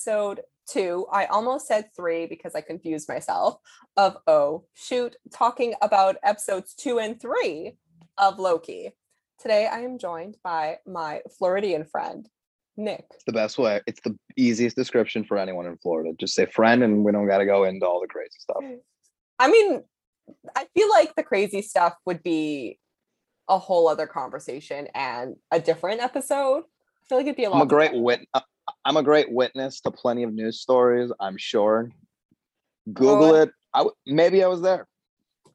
episode two. I almost said three because I confused myself of Oh Shoot, talking about episodes two and three of Loki. Today I am joined by my Floridian friend, Nick. It's the best way. It's the easiest description for anyone in Florida. Just say friend, and we don't got to go into all the crazy stuff. I mean, I feel like the crazy stuff would be a whole other conversation and a different episode. I feel like it'd be a lot. I'm a great wit. Uh, I'm a great witness to plenty of news stories. I'm sure. Google Oh. it. I w- maybe I was there.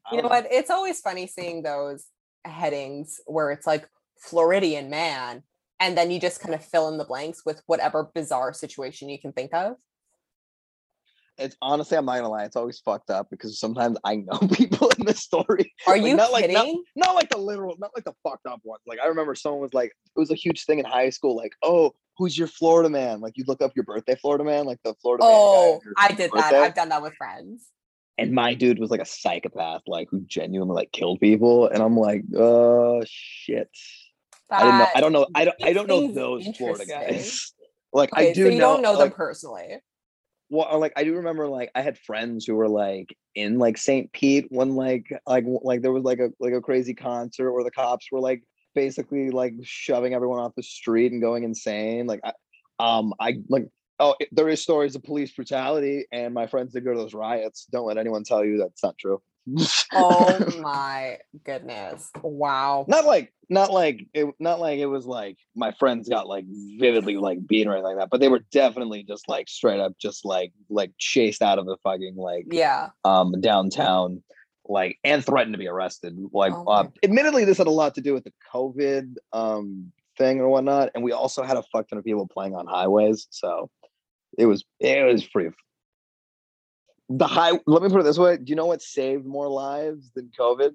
I You know don't what? It's always funny seeing those headings where it's like Floridian man, and then you just kind of fill in the blanks with whatever bizarre situation you can think of. It's honestly, I'm not gonna lie. It's always fucked up because sometimes I know people in the story. Are Like, you not like- kidding? not- Not like the literal, not like the fucked up ones. Like I remember someone was like, it was a huge thing in high school. Like, oh, who's your Florida man? Like you look up your birthday Florida man, like the Florida. man oh, I did that. I've done that with friends. and my dude was like a psychopath, like who genuinely like killed people, and I'm like, oh shit. I didn't know. I don't know. I don't. I don't know those Florida guys. Like Okay, I do so you know. don't know them personally. well, uh, like I do remember, like I had friends who were like in like St. Pete when like like like there was like a like a crazy concert where the cops were like basically like shoving everyone off the street and going insane. Like I, um, I like. Oh, it- there is stories of police brutality, and my friends did go to those riots. Don't let anyone tell you that's not true. Oh my goodness! Wow. not like not like it not like it was like my friends got like vividly like beaten or anything like that but they were definitely just like straight up just like like chased out of the fucking like Yeah. um downtown like and threatened to be arrested like Oh uh, admittedly this had a lot to do with the covid um thing or whatnot and we also had a fuck ton of people playing on highways so it was it was pretty the high let me put it this way do you know what saved more lives than covid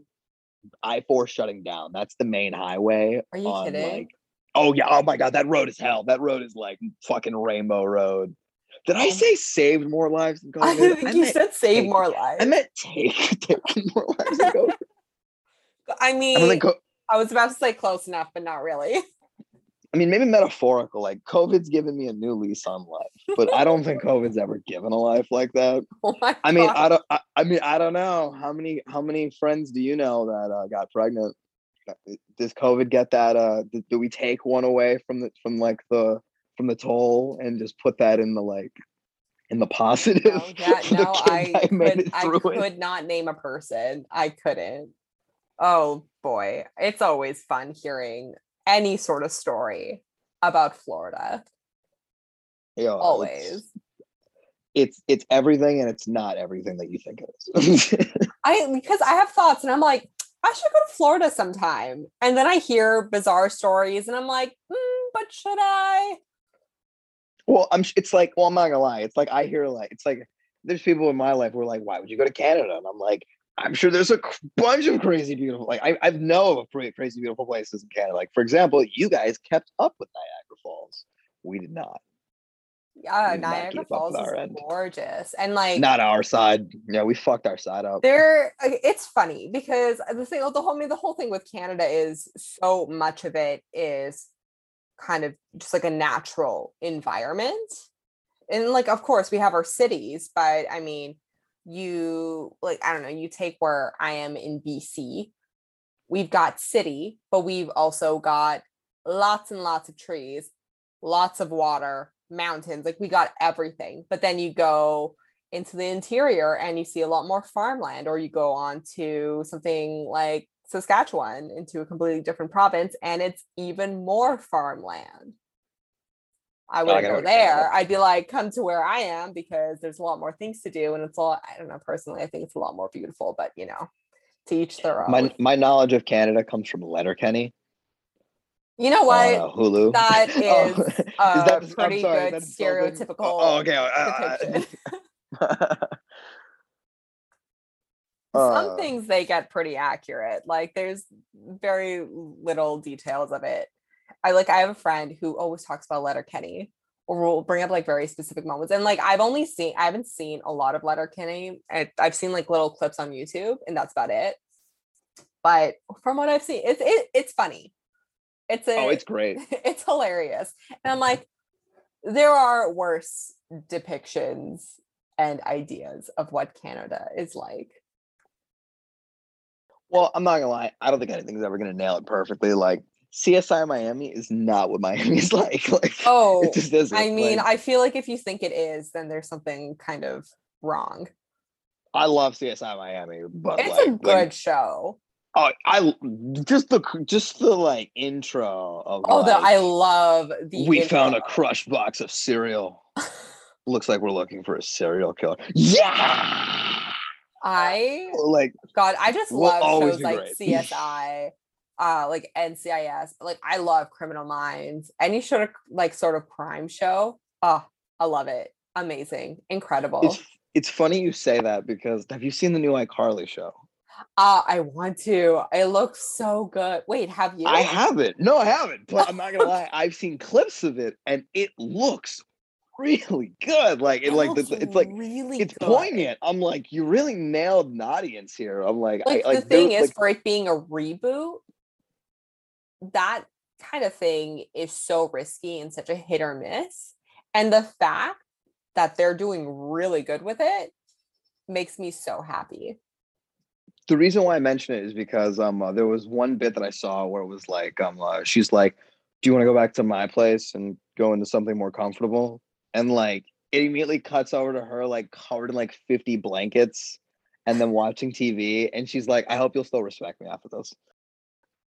i4 shutting down that's the main highway Are you on, kidding? like oh yeah oh my god that road is hell that road is like fucking rainbow road did i Oh. say saved more lives than I covid think you meant said save take- more lives. I meant take taking more lives than covid I I mean, don't I was about to say close enough, but not really. I mean, maybe metaphorical. Like COVID's given me a new lease on life, but I don't think COVID's ever given a life like that. Oh I mean. I don't. I, I mean, I don't know how many how many friends do you know that uh, got pregnant? Does COVID get that? Uh, do, do we take one away from the from like the from the toll and just put that in the like in the positive? No, yeah, no, I made could, it I could not name a person. I couldn't. Oh boy, it's always fun hearing any sort of story about Florida. Yeah, it's- Always. It's it's everything and it's not everything that you think it is. I because I have thoughts and I'm like, I should go to Florida sometime. And then I hear bizarre stories and I'm like, mm, but should I? Well, I'm. It's like, well, I'm not gonna lie. It's like I hear like it's like there's people in my life who are like, why would you go to Canada? And I'm like, I'm sure there's a c- bunch of crazy beautiful. Like I I know of pretty crazy beautiful places in Canada. Like for example, you guys kept up with Niagara Falls. We did not. Yeah, did Niagara Falls is end. gorgeous. And like Not our side. Yeah, we fucked our side up. there uh, it's funny because the thing the whole I mean, the whole thing with Canada is so much of it is kind of just like a natural environment. And like of course we have our cities, but I mean you like I don't know, you take where I am in BC. We've got city, but we've also got lots and lots of trees, lots of water, mountains, like we got everything. But then you go into the interior and you see a lot more farmland or you go on to something like Saskatchewan into a completely different province and it's even more farmland. I wouldn't can go there. I'd be like, come to where I am because there's a lot more things to do. And it's a lot, I don't know, personally, I think it's a lot more beautiful, but you know, to each their own. My my knowledge of Canada comes from Letterkenny you know what? uh, Hulu. That Oh, is is a that- pretty sorry, good insulting? stereotypical Oh, okay. I- I- Uh, some things they get pretty accurate like there's very little details of it. I like i have a friend who always talks about letterkenny or will bring up like very specific moments and like i've only seen i haven't seen a lot of letterkenny I, i've seen like little clips on youtube and that's about it. But from what i've seen it's it, it's funny. It's a oh, it's great. it's hilarious and i'm like there are worse depictions and ideas of what Canada is like. Well, I'm not gonna lie. I don't think anything's ever gonna nail it perfectly. Like CSI Miami is not what Miami is like. Like Oh, it just isn't. I mean, Like, I feel like if you think it is, then there's something kind of wrong. I love CSI Miami, but It's like, a like, good show. oh, I just the just the like intro of Oh, the I love the we found a intro. crushed box of cereal. Looks like we're looking for a serial killer. Yeah. I Like God, I just love shows like great. CSI, uh, like NCIS. Like I love Criminal Minds. Any sort of like sort of crime show. Oh, I love it. Amazing, incredible. it's it's funny you say that because have you seen the new iCarly show? Uh, I want to. It looks so good. Wait, have you? I haven't. No, I haven't. But I'm not gonna lie. I've seen clips of it, and it looks really good. Like it, like the, it's like really it's good. poignant. I'm like, you really nailed an audience here. I'm like, Like, I, like the thing there- is, like, for it being a reboot, that kind of thing is so risky and such a hit or miss. And the fact that they're doing really good with it makes me so happy. the reason why I mention it is because um uh, there was one bit that I saw where it was like um uh, she's like, "Do you want to go back to my place and go into something more comfortable?" And like it immediately cuts over to her like covered in like 50 blankets and then watching TV and she's like, "I hope you'll still respect me after this."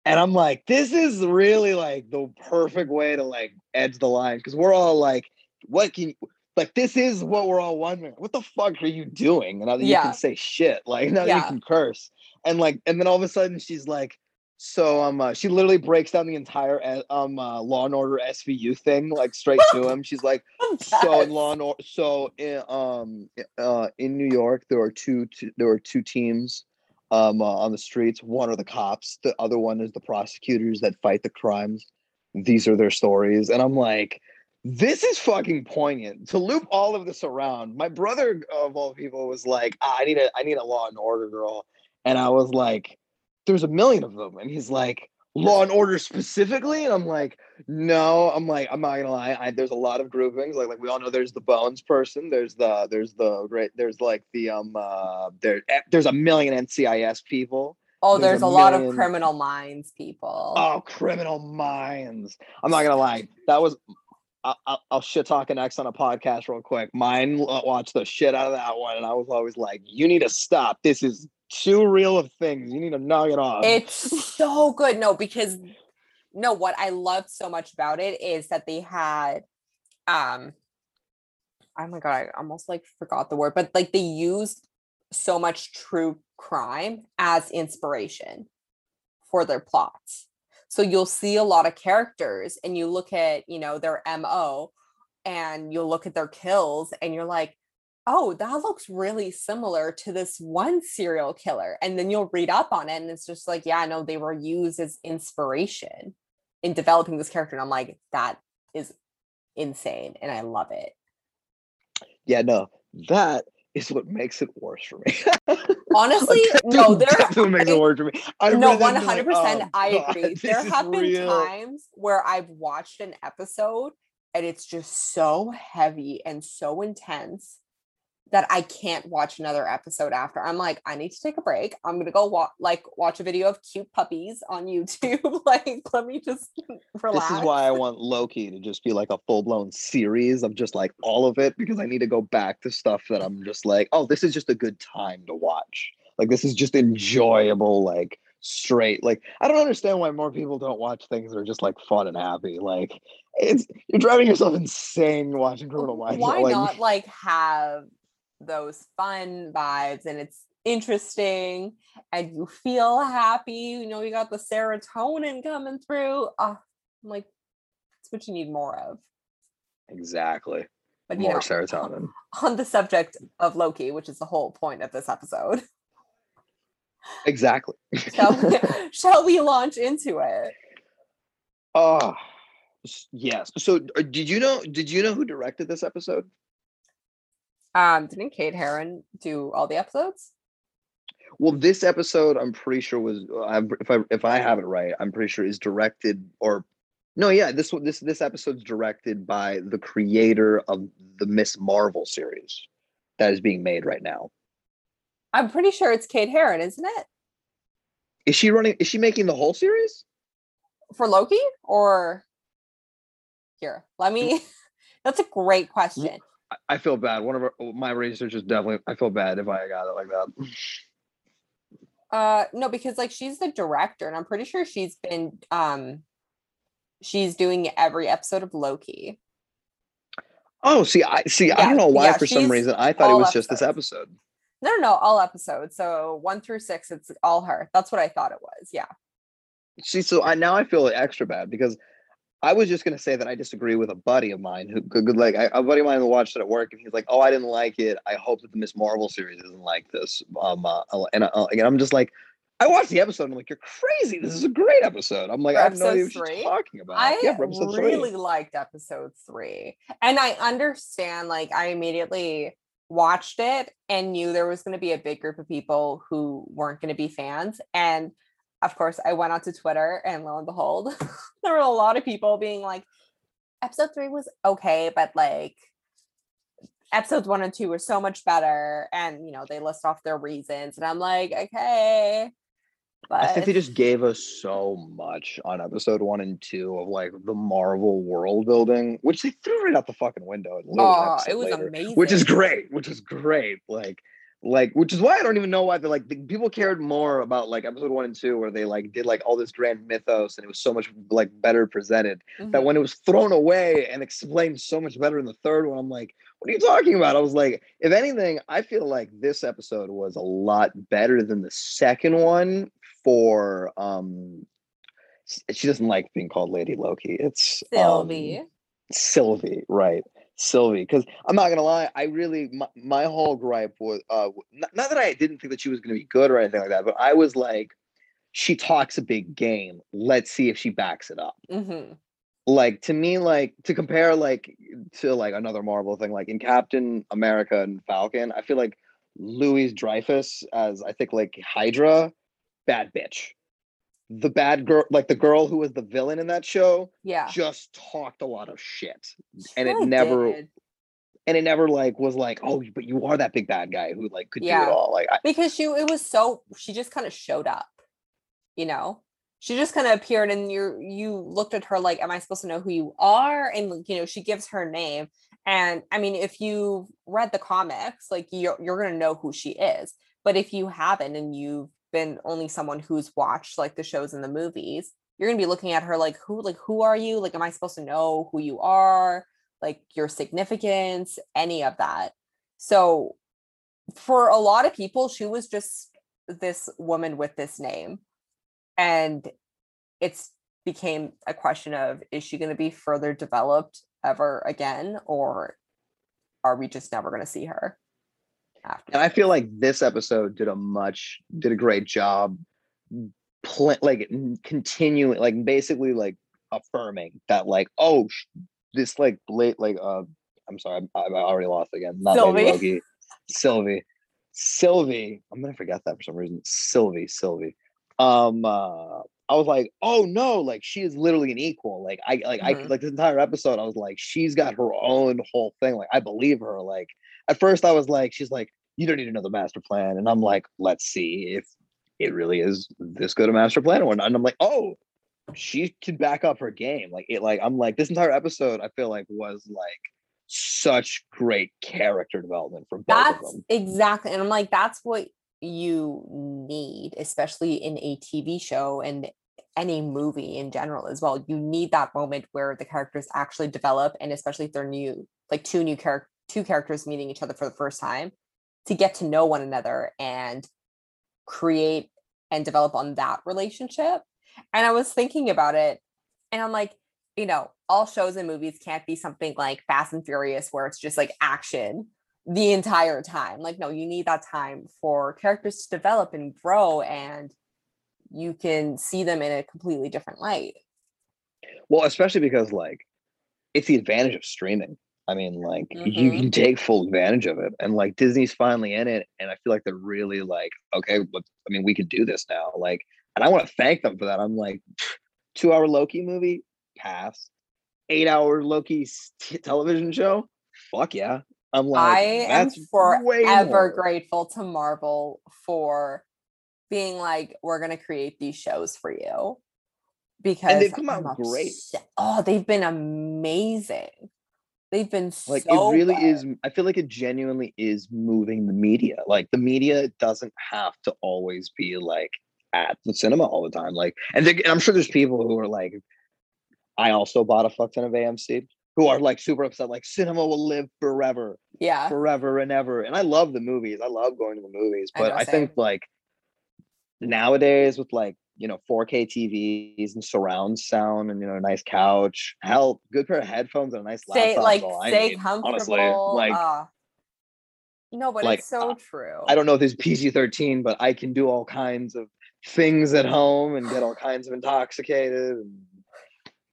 And I'm like, this is really like the perfect way to like edge the line because we're all like, what can you like this is what we're all wondering. What the fuck are you doing? And now that you can say shit, like now that you can curse. And like, and then all of a sudden she's like, so um uh, she literally breaks down the entire uh, um uh, Law and Order SVU thing like straight to him. She's like, so in Law and Order, so in um uh in New York there are two, two there are two teams um uh, on the streets. One are the cops, the other one is the prosecutors that fight the crimes. These are their stories, and I'm like, this is fucking poignant to loop all of this around. My brother of all people was like, "Ah, I need a I need a Law and Order girl, and I was like, there's a million of them, and he's like. Law and Order specifically, and I'm like, no, I'm like, I'm not gonna lie. I, there's a lot of groupings. Like, like we all know, there's the Bones person. There's the, there's the great. There's like the um, uh, there, eh, there's a million NCIS people. Oh, there's there's a a lot of criminal minds people. Oh, Criminal Minds. I'm not gonna lie. That was. I, I, I'll shit talk an X on a podcast real quick. Mine uh, watched the shit out of that one, and I was always like, "You need to stop. This is too real of things. You need to knock it off." It's so good. No, because no, what I loved so much about it is that they had um oh my god, I almost like forgot the word, but like they used so much true crime as inspiration for their plots. So you'll see a lot of characters and you look at, you know, their MO and you'll look at their kills and you're like, oh, that looks really similar to this one serial killer. And then you'll read up on it and it's just like, yeah, no, they were used as inspiration in developing this character. And I'm like, that is insane. And I love it. yeah, no, that is what makes it worse for me. Honestly, Like, no, that's there what makes it worse for me. I no, one hundred percent. "Oh, I God, agree. There have been real." times where I've watched an episode and it's just so heavy and so intense that I can't watch another episode after. I'm like, I need to take a break. I'm gonna go watch like watch a video of cute puppies on YouTube. like, let me just relax. This is why I want Loki to just be like a full blown series of just like all of it because I need to go back to stuff that I'm just like, oh, this is just a good time to watch. Like this is just enjoyable, like straight. Like I don't understand why more people don't watch things that are just like fun and happy. Like it's you're driving yourself insane watching Criminal Minds. why like, not like have those fun vibes and it's interesting and you feel happy you know you got the serotonin coming through oh, i'm like that's what you need more of Exactly. but you More know serotonin. on the subject of loki which is the whole point of this episode Exactly. shall we, shall we launch into it Oh yes. So uh, did you know did you know who directed this episode? Um didn't kate Herron do all the episodes Well, this episode, I'm pretty sure was, uh, if I if I have it right, I'm pretty sure is directed or No, yeah, this one this this episode's directed by the creator of the Miss Marvel series that is being made right now. I'm pretty sure it's Kate Herron, isn't it? Is she running is she making the whole series? For Loki or here? Let me that's a great question. I- feel bad. One of our, my researchers definitely I feel bad if I got it like that. Uh no, because like she's the director, and I'm pretty sure she's been um she's doing every episode of Loki. Oh, see, I see. I don't know why yeah, for some reason I thought it was just this episode. No, no, no, all episodes. So one through six, it's all her. That's what I thought it was. Yeah. See, so I now I feel extra bad because I was just gonna say that I disagree with a buddy of mine who could, like I, a buddy of mine who watched it at work and he's like, "Oh, I didn't like it. I hope that the Miss Marvel series isn't like this." Um, uh, and uh, again, I'm just like, I watched the episode. and I'm like, "You're crazy. This is a great episode." I'm like, For I have no idea what three? talking about. I yeah, really three. liked episode three. And I understand, like, I immediately watched it and knew there was going to be a big group of people who weren't going to be fans. And of course, I went onto Twitter and lo and behold, there were a lot of people being like, episode three was okay, but like, episodes one and two were so much better. And, you know, they list off their reasons. And I'm like, okay. But I think they just gave us so much on episode one and two of like the Marvel world building, which they threw right out the fucking window. in oh, it was later. amazing. which is great which is great like like which is why i don't even know why they like the, people cared more about like episode one and two where they like did like all this grand mythos and it was so much like better presented that Mhm. when it was thrown away and explained so much better in the third one i'm like what are you talking about i was like if anything i feel like this episode was a lot better than the second one for um she doesn't like being called lady loki it's um, Sylvie. Sylvie, right? Sylvie, because I'm not gonna lie, I really my, my whole gripe was uh not, not that I didn't think that she was gonna be good or anything like that, but I was like, she talks a big game. Let's see if she backs it up. hmm Like to me, like to compare like to like another Marvel thing, like in Captain America and Falcon, I feel like Louise Dreyfus as I think like Hydra, bad bitch. The bad girl, like the girl who was the villain in that show, Yeah. just talked a lot of shit She and it never did. and it never like was like oh but you are that big bad guy who like could do it all like I, because she it was so she just kind of showed up you know she just kind of appeared and you you looked at her like am i supposed to know who you are and you know she gives her name and i mean if you read the comics like you're, you're gonna know who she is but if you haven't and you've been only someone who's watched like the shows and the movies you're gonna be looking at her like who like who are you like am i supposed to know who you are like your significance any of that so for a lot of people, she was just this woman with this name. And it's became a question of is she going to be further developed ever again? Or are we just never going to see her after? and i feel like this episode did a much did a great job pl- like continuing like basically like affirming that like oh sh- this like late like uh i'm sorry i, I already lost again not Sylvie. Loki. sylvie sylvie i'm gonna forget that for some reason sylvie sylvie um uh I was like, oh no, like she is literally an equal. Like I like I Mhm. like this entire episode, I was like, she's got her own whole thing. Like I believe her. Like at first I was like, she's like, you don't need to know the master plan. And I'm like, let's see if it really is this good a master plan or not. And I'm like, oh, she can back up her game. Like it like I'm like, this entire episode, I feel like was like such great character development for both that's of them. exactly. And I'm like, that's what you need, especially in a TV show and any movie in general as well. You need that moment where the characters actually develop, and especially if they're new, like two new character, two characters meeting each other for the first time, to get to know one another and create and develop on that relationship. And I was thinking about it, and I'm like, you know, all shows and movies can't be something like Fast and Furious where it's just like action the entire time. Like, no, you need that time for characters to develop and grow, and you can see them in a completely different light. Well, especially because like it's the advantage of streaming. I mean, like you Mhm. can take full advantage of it, and like Disney's finally in it, and I feel like they're really like, okay, but I mean, we can do this now. Like, and I want to thank them for that. I'm like, two hour Loki movie, pass. Eight hour Loki t- television show. Fuck yeah. I'm like, I am forever grateful to Marvel for being like, we're gonna create these shows for you. Because they've come out I'm great. Oh, they've been amazing. They've been Like so it really good. is. I feel like it genuinely is moving the media. Like the media doesn't have to always be like at the cinema all the time. Like, and, and I'm sure there's people who are like, I also bought a fuck ton of AMC who are like super upset. Like cinema will live forever. Yeah. forever and ever. And I love the movies. I love going to the movies. I But know, I, think like nowadays with like, you know, 4K TVs and surround sound and you know, a nice couch, help good pair of headphones and a nice Stay laptop. like all I stay need, comfortable. Honestly. Like uh, no, but like, it's so uh, true. I don't know if it's PG-13, but I can do all kinds of things at home and get all kinds of intoxicated and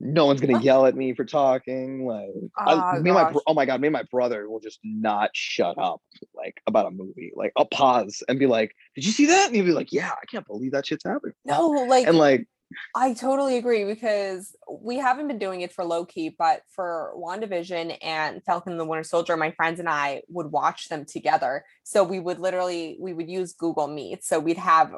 no one's gonna yell at me for talking. Like I, Oh, me and my oh my god, me and my brother will just not shut up like about a movie. Like I'll pause and be like, "Did you see that?" And he'll be like, "Yeah, I can't believe that shit's happening." no, like And like, I totally agree because we haven't been doing it for Loki, but for WandaVision and Falcon and the Winter Soldier, my friends and I would watch them together. So we would literally we would use Google Meet. So we'd have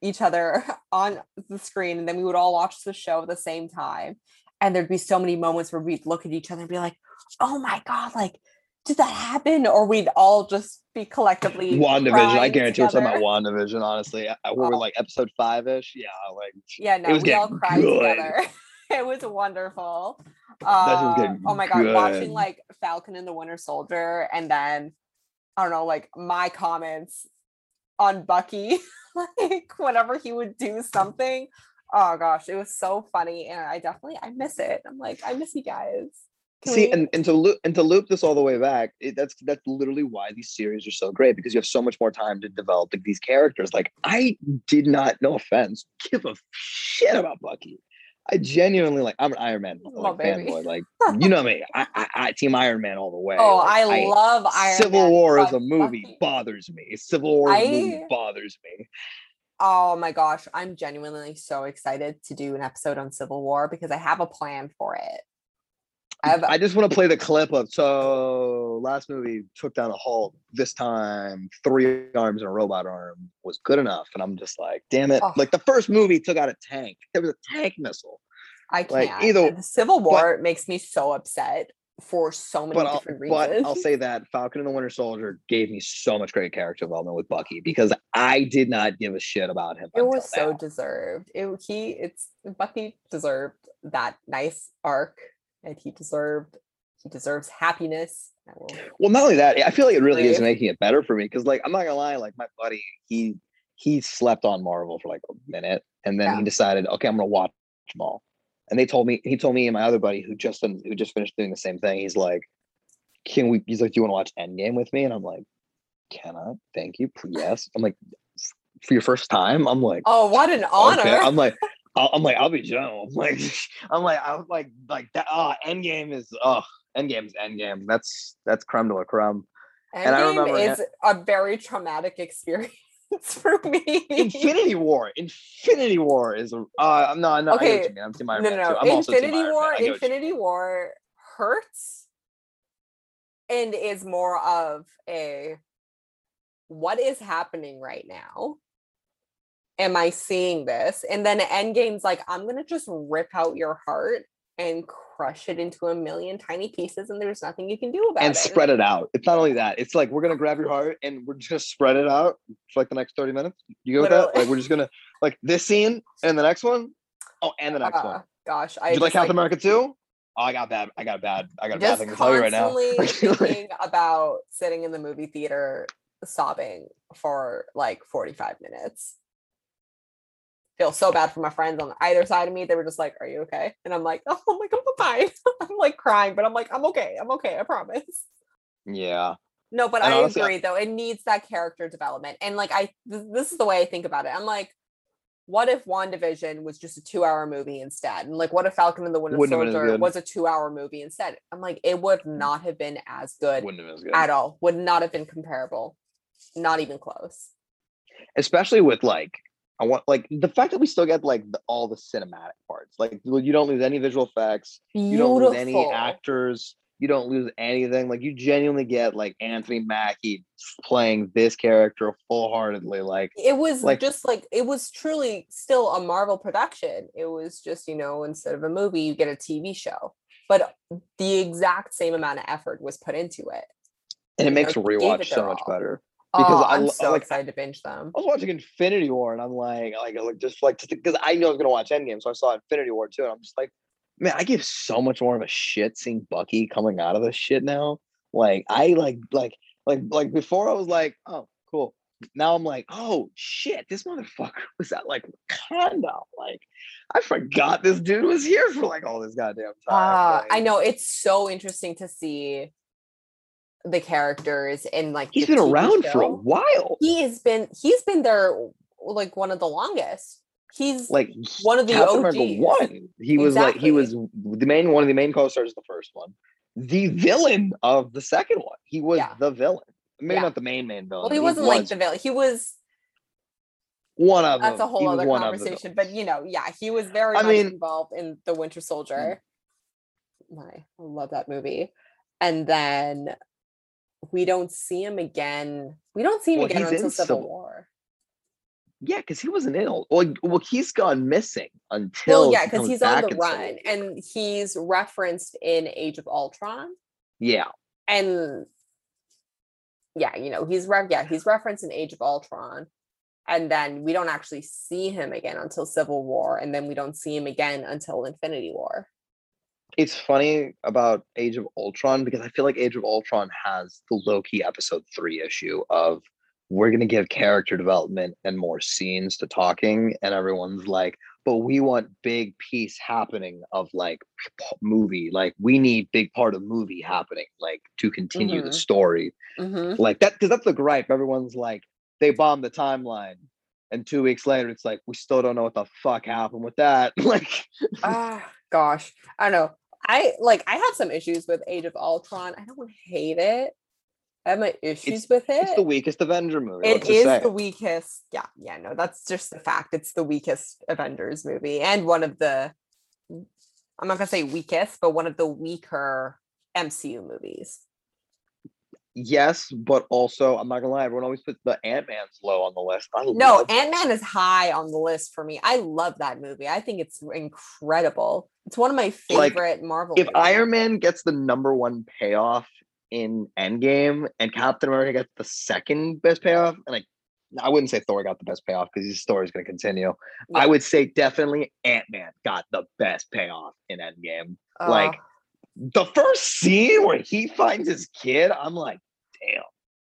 each other on the screen and then we would all watch the show at the same time. And there'd be so many moments where we'd look at each other and be like, oh my God, like, did that happen? Or we'd all just be collectively WandaVision, I crying guarantee we're talking together. about WandaVision. Honestly, I, I- we were Oh. like episode five ish. Yeah, like Yeah, no, we all cried good. together. it was wonderful. was Uh, oh my god, watching like Falcon and the Winter Soldier, and then I don't know, like my comments on Bucky, like whenever he would do something. Oh gosh, it was so funny, and I definitely I miss it. I'm like, I miss you guys. Can See, we- and, and to loop and to loop this all the way back, it, that's that's literally why these series are so great because you have so much more time to develop like, these characters. Like I did not, no offense, give a shit about Bucky. I genuinely like. I'm an Iron Man like, fanboy. Like you know me, I, I, I team Iron Man all the way. oh, Like, I, love Iron Civil Man, War as a movie Bucky- bothers me. Civil War a movie bothers me. Oh my gosh, I'm genuinely so excited to do an episode on Civil War because I have a plan for it. I have I just want to play the clip of so last movie took down a Hulk. This time, three arms and a robot arm was good enough, and I'm just like, damn it! Oh. Like the first movie took out a tank. There was a tank missile. I can't. like, either- the Civil War makes me so upset for so many But I'll, different but. I'll say that Falcon and the Winter Soldier gave me so much great character development with Bucky because I did not give a shit about him. it was so now. deserved. It he it's Bucky deserved that nice arc, and he deserved he deserves happiness. Well, not only that, I feel like it really is making it better for me because, like, I'm not gonna lie, like my buddy, he he slept on Marvel for like a minute, and then Yeah. he decided, okay, I'm gonna watch them all. And they told me, he told me and my other buddy who just um, who just finished doing the same thing. He's like, can we? He's like, do you want to watch Endgame with me? And I'm like, can I? Thank you. Yes. I'm like, for your first time. I'm like, Oh, what an honor! okay. I'm like. I'm like, I'll be Joe. I'm like, I'm like, I'm like, like that. Oh, Endgame is, oh, Endgame's Endgame. That's that's creme de la creme. and I Endgame remember is a very traumatic experience for me. Infinity War. Infinity War is. Uh, no, no. I know what Okay, mean. I'm Team Iron no, Man no, no. I'm Infinity War. Man. I get what you Infinity War hurts, and is more of a what is happening right now. Am I seeing this? And then Endgame's like, I'm gonna just rip out your heart and crush it into a million tiny pieces, and there's nothing you can do about and it. And spread it out. It's not only that. It's like we're gonna grab your heart and we're just spread it out for like the next 30 minutes. You go with that? Like we're just gonna like this scene and the next one. Oh, and the next Uh, one. Gosh, I Did you like Captain America too? Oh, I got bad. I got bad. I got a bad thing to tell you right now. thinking about sitting in the movie theater sobbing for like 45 minutes. Feel so bad for my friends on either side of me. They were just like, Are you okay? And I'm like, Oh my god, I'm fine. I'm like crying, but I'm like, I'm okay. I'm okay. I promise. yeah. No, but And I honestly, agree though. It needs that character development. And like I th- this is the way I think about it. I'm like, what if WandaVision was just a two hour movie instead? And like what if Falcon and the Winter Wouldn't have been as Soldier was a two hour movie instead? I'm like, it would mm. not have been as good Wouldn't have been as good. at all. Would not have been comparable. Not even close. especially with like I want like the fact that we still get like the, all the cinematic parts. Like you don't lose any visual effects. Beautiful. You don't lose any actors. You don't lose anything. Like you genuinely get like Anthony Mackie playing this character full heartedly. Like it was like- just like it was truly still a Marvel production. It was just, you know, instead of a movie, you get a TV show. But the exact same amount of effort was put into it. and it you makes know, rewatch it so their much all. better. Because oh, I I'm so like, excited to binge them. I was watching Infinity War and I'm like, like, like just like, because I knew I was gonna watch Endgame, so I saw Infinity War too, and I'm just like, man, I give so much more of a shit seeing Bucky coming out of this shit now. Like, I like, like, like, like before I was like, oh, cool. Now I'm like, oh shit, this motherfucker was at like Wakanda. Like, I forgot this dude was here for like all this goddamn time. Uh, Like, I know it's so interesting to see the characters and like he's been TV around for a while. He has been he's been there like one of the longest. He's like one of the Captain America OGs. one. He was like he was the main one of the main co-stars of the first one, the villain of the second one. He was Yeah. the villain. Maybe Yeah. not the main main villain. well, he wasn't like was the villain. He was one of that's a them. He whole was other one of the conversation. But you know, yeah, he was very I much mean- Mm. involved in the Winter Soldier. My I love that movie. And then we don't see him again. We don't see him Well, again until Civil Civil- War. Yeah, because he wasn't ill. Well, well, he's gone missing until Well, yeah, because comes he's on the run and he's referenced in Age of Ultron. yeah, and yeah, you know, he's re- yeah, he's referenced in Age of Ultron. And then we don't actually see him again until Civil War, and then we don't see him again until Infinity War. It's funny about Age of Ultron because I feel like Age of Ultron has the Loki episode three issue of we're gonna give character development and more scenes to talking, and everyone's like, but we want big piece happening of like movie, like we need big part of movie happening, like to continue the Mhm. story, Mhm. like that because that's the gripe. Everyone's like, they bombed the timeline. And two weeks later, it's like we still don't know what the fuck happened with that. like, Ah, gosh, I don't know. I like I have some issues with Age of Ultron. I don't hate it. I have my issues with it. it's the weakest Avenger movie. It is say the weakest. Yeah, yeah, no, that's just the fact. It's the weakest Avengers movie and one of the I'm not gonna say weakest, but one of the weaker MCU movies. Yes, but also I'm not gonna lie, everyone always puts the Ant Man's low on the list. I No, Ant Man is high on the list for me. I love that movie. I think it's incredible. It's one of my Like, favorite Marvel. if movies. Iron Man gets the number one payoff in Endgame and Captain America gets the second best payoff, and like I wouldn't say Thor got the best payoff because his story is gonna continue. I would say definitely Ant Man got the best payoff in Endgame. Uh, like the first scene where he finds his kid, I'm like,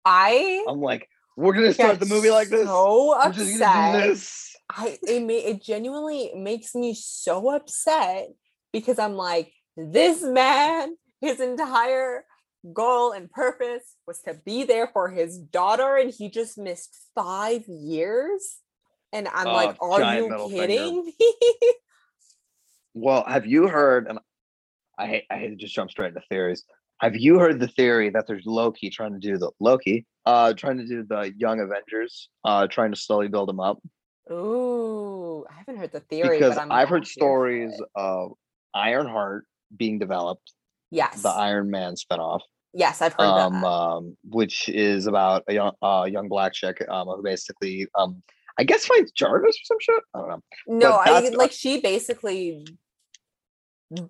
I I'm like, we're gonna start the movie like this. So We're just gonna do upset. this. I it ma- it genuinely makes me so upset because I'm like, this man, his entire goal and purpose was to be there for his daughter, and he just missed five years. And I'm Oh, like, are you middle finger. kidding me? Well, have you heard? And I hate, I hate to just jump straight into theories. Have you heard the theory that there's Loki trying to do the Loki, uh, trying to do the Young Avengers, uh, trying to slowly build them up? Ooh, I haven't heard the theory because but I'm I've heard stories of Ironheart being developed, Yes, the Iron Man spinoff, yes, I've heard um, that. um, which is about a young, uh, young black chick, um, who basically, um, I guess finds Jarvis or some shit. I don't know. no, I like she basically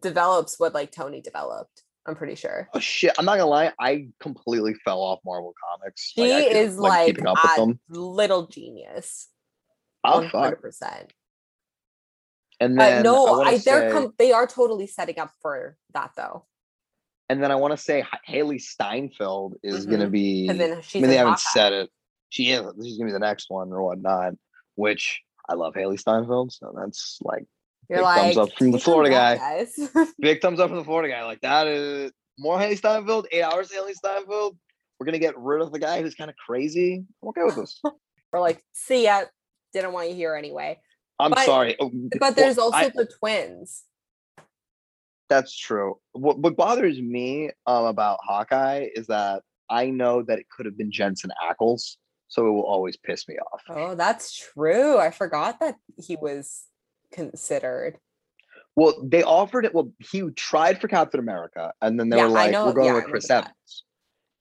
develops what like Tony developed. I'm pretty sure. Oh shit! I'm not gonna lie. I completely fell off Marvel comics. She Like, I is like, with a little genius. Oh One hundred percent. And Uh, then no, I, I, they're say, com- they are totally setting up for that though. and then I want to say Hailee Steinfeld is gonna Mhm. be. I then she's mean, they haven't Hawkeye. said it. She is. She's gonna be the next one or whatnot. Which I love Hailee Steinfeld, so that's like You're big like thumbs up from the Florida guy. guys." big thumbs up from the Florida guy. Like that is more Hailee Steinfeld. Eight hours of Hailee Steinfeld. We're gonna get rid of the guy who's kind of crazy. I'm okay with this. We're like, see ya. Didn't want you here anyway. I'm But- sorry. Oh, But well, there's also I- the twins. That's true. What what bothers me um, about Hawkeye is that I know that it could have been Jensen Ackles, so it will always piss me off. Oh, that's true. I forgot that he was considered. Well, they offered it. Well, he tried for Captain America, and then they Yeah, were like, know- "We're going yeah, with Chris that. Evans,"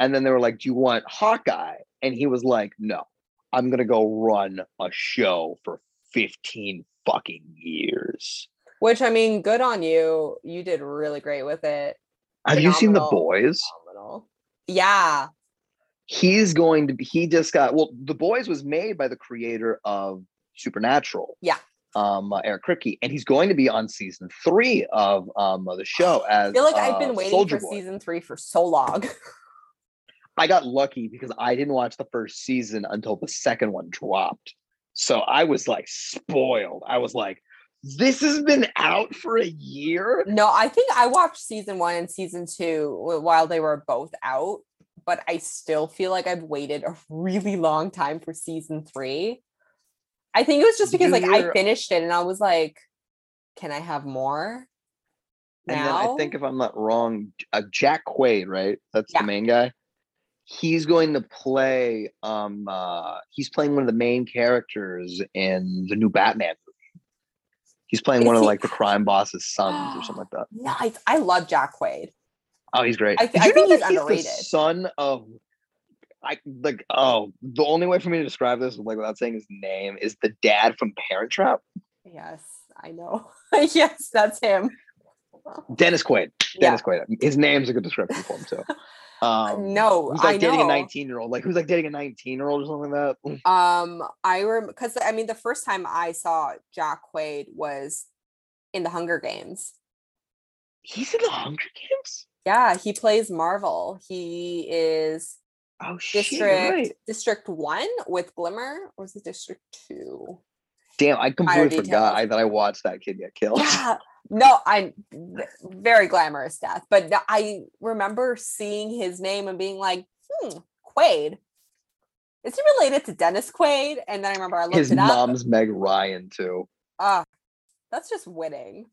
and then they were like, "Do you want Hawkeye?" And he was like, "No, I'm gonna go run a show for 15 fucking years." Which I mean, good on you. You did really great with it. Have you seen The Boys? Phenomenal. Yeah. He's going to be. He just got. Well, The Boys was made by the creator of Supernatural. Yeah. Um, uh, Eric Kripke, and he's going to be on season three of um the show as I feel like I've been uh, waiting Soldier for Boy. season three for so long. I got lucky because I didn't watch the first season until the second one dropped. So I was like spoiled. I was like, this has been out for a year. no, I think I watched season one and season two while they were both out, but I still feel like I've waited a really long time for season three. I think it was just because you like I finished it and I was like, can I have more? And then I think if I'm not wrong, uh, Jack Quaid, right? That's Yeah. the main guy. He's going to play. Um, uh, he's playing one of the main characters in the new Batman movie. He's playing Is one of like the crime boss's sons or something like that. nice. I love Jack Quaid. Oh, he's great. I th- I think he's that the son of I like oh the only way for me to describe this like without saying his name is the dad from Parent Trap. Yes, I know. yes, that's him. Dennis Quaid. Yeah. Dennis Quaid. His name's a good description for him too. Um no, who's like I dating know. a 19 year old. Like who's like dating a 19 year old or something like that. Um, I remember because I mean the first time I saw Jack Quaid was in the Hunger Games. He's in the Hunger Games? Yeah, he plays Marvel. He is Oh. District you're right. District One with Glimmer, or was it District Two? Damn, I completely forgot I, that I watched that kid get killed. Yeah, no, I very glamorous death, but I remember seeing his name and being like, hmm, Quaid. Is he related to Dennis Quaid? And then I remember I looked His it up. mom's Meg Ryan too. Ah, that's just winning.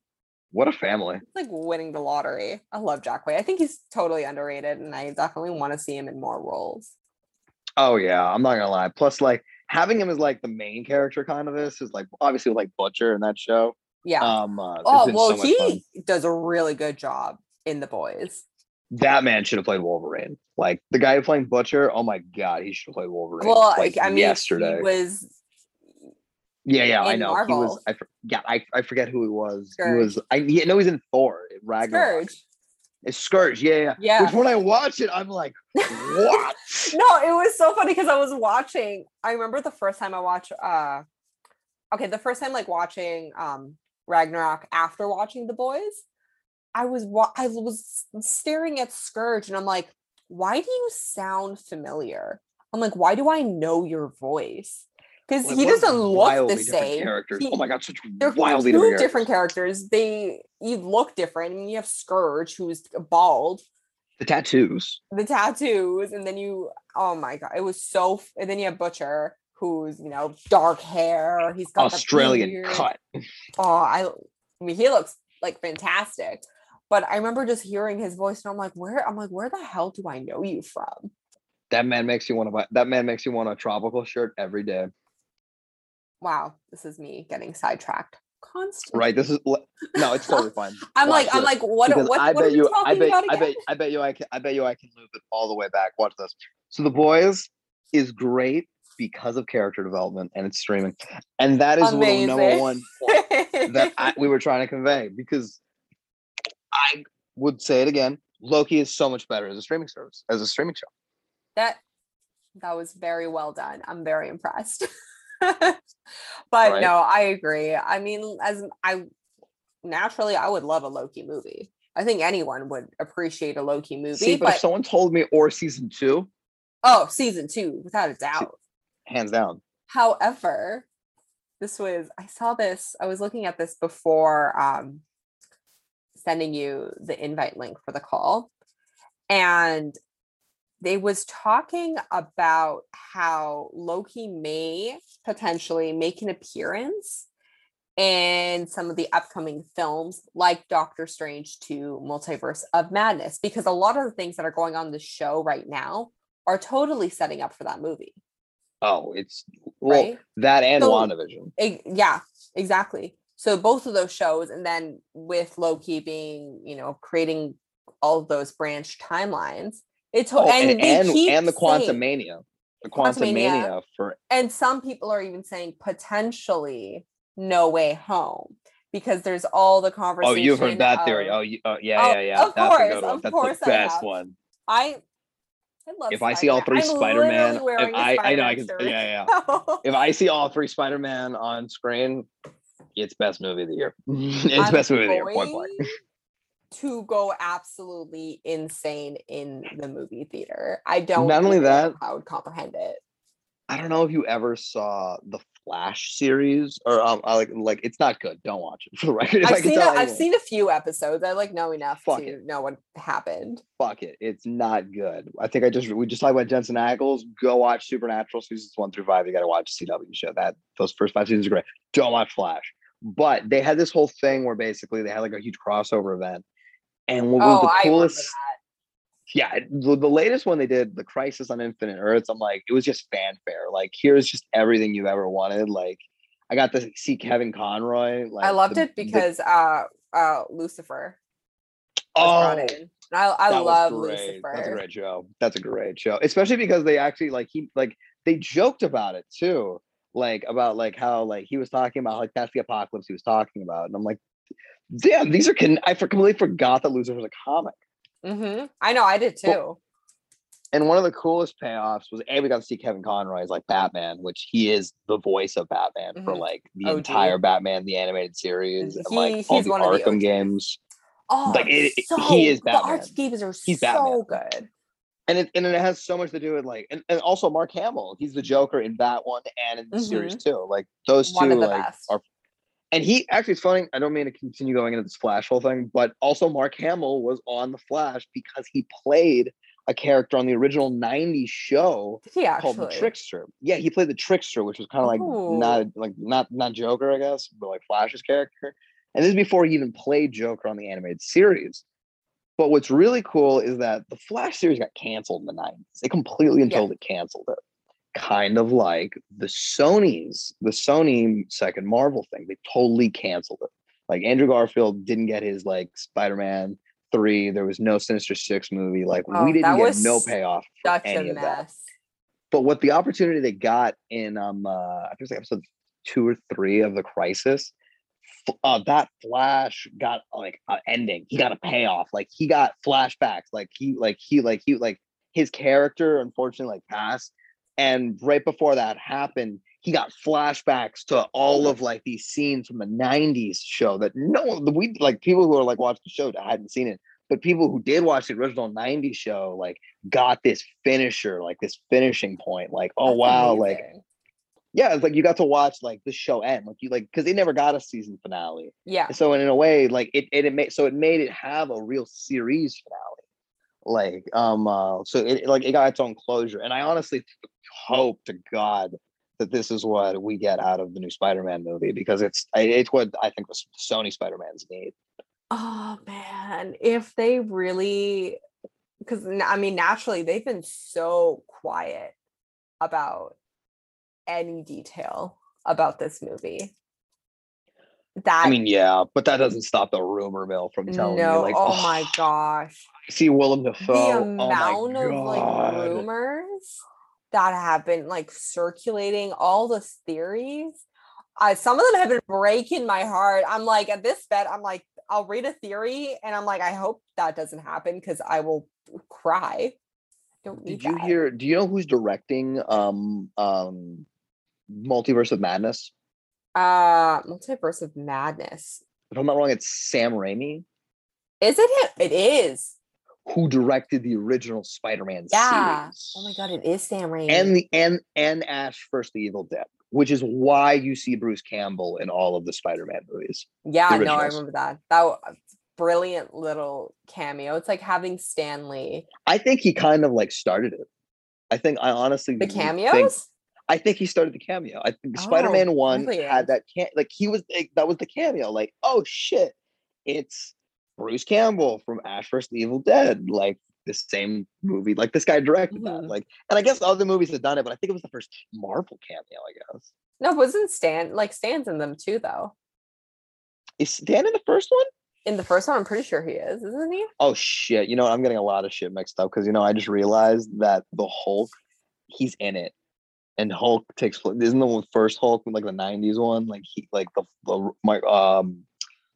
What a family. It's like winning the lottery. I love Jack Quaid. I think he's totally underrated, and I definitely want to see him in more roles. Oh yeah, I'm not gonna lie. Plus, like having him as like the main character, kind of this is like obviously like Butcher in that show. Yeah. Um, uh, oh well, so much fun. he does a really good job in The Boys. that man should have played Wolverine. Like the guy playing Butcher. Oh my god, he should have played Wolverine. Well, like, I mean, yesterday. he was yeah, yeah, I know. He was. I yeah, I, I forget who he was. Skurge. He was. I yeah, no, he's in Thor. Ragnarok. Skurge. It's Skurge. Yeah, yeah. Yeah. Which when I watch it, I'm like, what? No, it was so funny because I was watching. I remember the first time I watched. uh Okay, the first time like watching um Ragnarok after watching The Boys, I was wa- I was staring at Skurge and I'm like, why do you sound familiar? I'm like, why do I know your voice? Because Like, he doesn't look the same. Characters. He- oh my god, such they're wildly two different, different, characters. They you look different. I mean, you have Skurge, who's bald, The tattoos. the tattoos, and then you oh my god, it was so. And then you have Butcher, who's you know dark hair. He's got Australian cut. Oh, I, I mean, he looks like fantastic. But I remember just hearing his voice, and I'm like, where? I'm like, where the hell do I know you from? That man makes you want to buy. That man makes you want a tropical shirt every day. Wow, this is me getting sidetracked constantly. Right. This is no. It's totally fine. I'm Watch like, I'm like, what? because What? I what bet you. I bet. about I bet. I bet you. I can. I bet you. I can move it all the way back. Watch this. So the boys is great because of character development and it's streaming, and that is the number one point that I, we were trying to convey because I would say it again. Loki is so much better as a streaming service, as a streaming show. that that was very well done. I'm very impressed. but Right. no, I agree. I mean, as I naturally, I would love a Loki movie. I think anyone would appreciate a Loki movie. See, but, but if someone told me or season two, oh, season two, without a doubt. hands down. However, this was I saw this. I was looking at this before um, sending you the invite link for the call, and they was talking about how Loki may potentially make an appearance in some of the upcoming films like Doctor Strange 2 Multiverse of Madness because a lot of the things that are going on in the show right now are totally setting up for that movie. Oh, it's well right? that and So- WandaVision. Ex- yeah, exactly. So both of those shows, and then with Loki being, you know, creating all of those branch timelines, it's Oh, and and and, and the Quantumania. The Quantum. Mania for and some people are even saying potentially No Way Home because there's all the oh, conversation. Oh, you've heard that theory. Oh, you, oh yeah, Oh, yeah, yeah. of That's a course, good one. of That's course the I best have. one. I, I love. If I see all three Spider-Man, literally I if a I, I know I can, shirt. yeah, yeah. If I see all three Spider-Man on screen, it's best movie of the year. it's I'm best movie of the year. Point blank. To go absolutely insane in the movie theater. I don't. Not only that- I would comprehend it. I don't know if you ever saw the Flash series or um, I like like it's not good. Don't watch it for the record. I've seen. A, I've seen a few episodes. I like know enough Fuck to it. know what happened. fuck it. It's not good. I think I just we just talked about Jensen Ackles. Go watch Supernatural seasons one through five. You got to watch CW show. That those first five seasons are great. Don't watch Flash. But they had this whole thing where basically they had like a huge crossover event. And what was Oh, the coolest? Yeah, the, the latest one they did, the Crisis on Infinite Earths. I'm like, it was just fanfare. Like, here's just everything you've ever wanted. Like, I got to see Kevin Conroy. Like, I loved the- it the- because uh uh Lucifer oh, in. I I love. Lucifer. That's a great show. That's a great show, especially because they actually like he like they joked about it too, like about like how like he was talking about like that's the apocalypse he was talking about, and I'm like, damn, these are can I for- completely forgot that Lucifer was a comic. Mm-hmm. I know, I did too. Well, And one of the coolest payoffs was, and we got to see Kevin Conroy as like Batman, which he is the voice of Batman for Mhm. like the OG. entire Batman the animated series and He- like all the one of the Arkham games. oh, like, it- so, he is Batman. The art games are He's so Batman. good. and it and it has so much to do with like and, and also Mark Hamill. He's the Joker in that one and in the series too. Like those two Mm-hmm. One like best. are and he actually it's funny, I don't mean to continue going into this Flash whole thing, but also Mark Hamill was on the Flash because he played a character on the original 90s show called the? Trickster. Yeah, he played the Trickster, which was kind of like not like not not Joker, I guess, but like Flash's character. And this is before he even played Joker on the animated series. But what's really cool is that the Flash series got canceled in the 90s. They completely and Yeah. totally canceled it. Kind of like the Sony's, the Sony second Marvel thing. They totally canceled it. Like Andrew Garfield didn't get his like Spider-Man 3. There was no Sinister Six movie. Like Oh, we didn't get no payoff for Such any a of that mess. but what the opportunity they got in um uh I think it was like episode two or three of the crisis, uh that Flash got like an ending. He got a payoff. Like he got flashbacks. Like he like he like he like his character unfortunately like passed. And right before that happened, he got flashbacks to all of like these scenes from the 90s show that no we like people who are like watching the show that hadn't seen it. But people who did watch the original 90s show like got this finisher, like this finishing point. Like, oh That's wow, like yeah, it's like you got to watch like the show end, like you like because they never got a season finale. yeah. So in a way, like it it, it made so it made it have a real series finale. Like um uh so it like it got its own closure. And I honestly hope to God that this is what we get out of the new Spider-Man movie because it's it's what I think the Sony Spider-Mans need. Oh man, if they really, because I mean, naturally they've been so quiet about any detail about this movie. That I mean, yeah, but that doesn't stop the rumor mill from telling no, you like oh my gosh, see Willem the Dafoe. amount oh of like rumors that have been like circulating, all the theories. Uh, some of them have been breaking my heart. I'm like, at this bet, I'm like, I'll read a theory and I'm like, I hope that doesn't happen because I will cry. Don't Did you that. hear? Do you know who's directing um um Multiverse of Madness? Uh multiverse of madness? If I'm not wrong, it's Sam Raimi Is it him? It is. who directed the original Spider-Man Yeah. series. Oh my god, it is Sam Raimi. And the and and Ash first the Evil Dead, which is why you see Bruce Campbell in all of the Spider-Man movies. yeah, no, I remember that. That was brilliant little cameo. It's like having Stan Lee. I think he kind of like started it. I think I honestly The cameos? I think he started the cameo. I think Oh, Spider-Man One brilliant. had that can like he was like, that was the cameo. Like, oh shit, it's Bruce Campbell from Ash vs. Evil Dead. Like the same movie. Like this guy directed that. Mhm. Like, and I guess other movies have done it, but I think it was the first Marvel cameo. I guess No, wasn't Stan like Stan's in them too though? is Stan in the first one? In the first one, I'm pretty sure he is, isn't he? Oh shit! You know I'm getting a lot of shit mixed up because you know I just realized that the Hulk, he's in it, and Hulk takes place. isn't the first Hulk like the '90s one like he like the the my um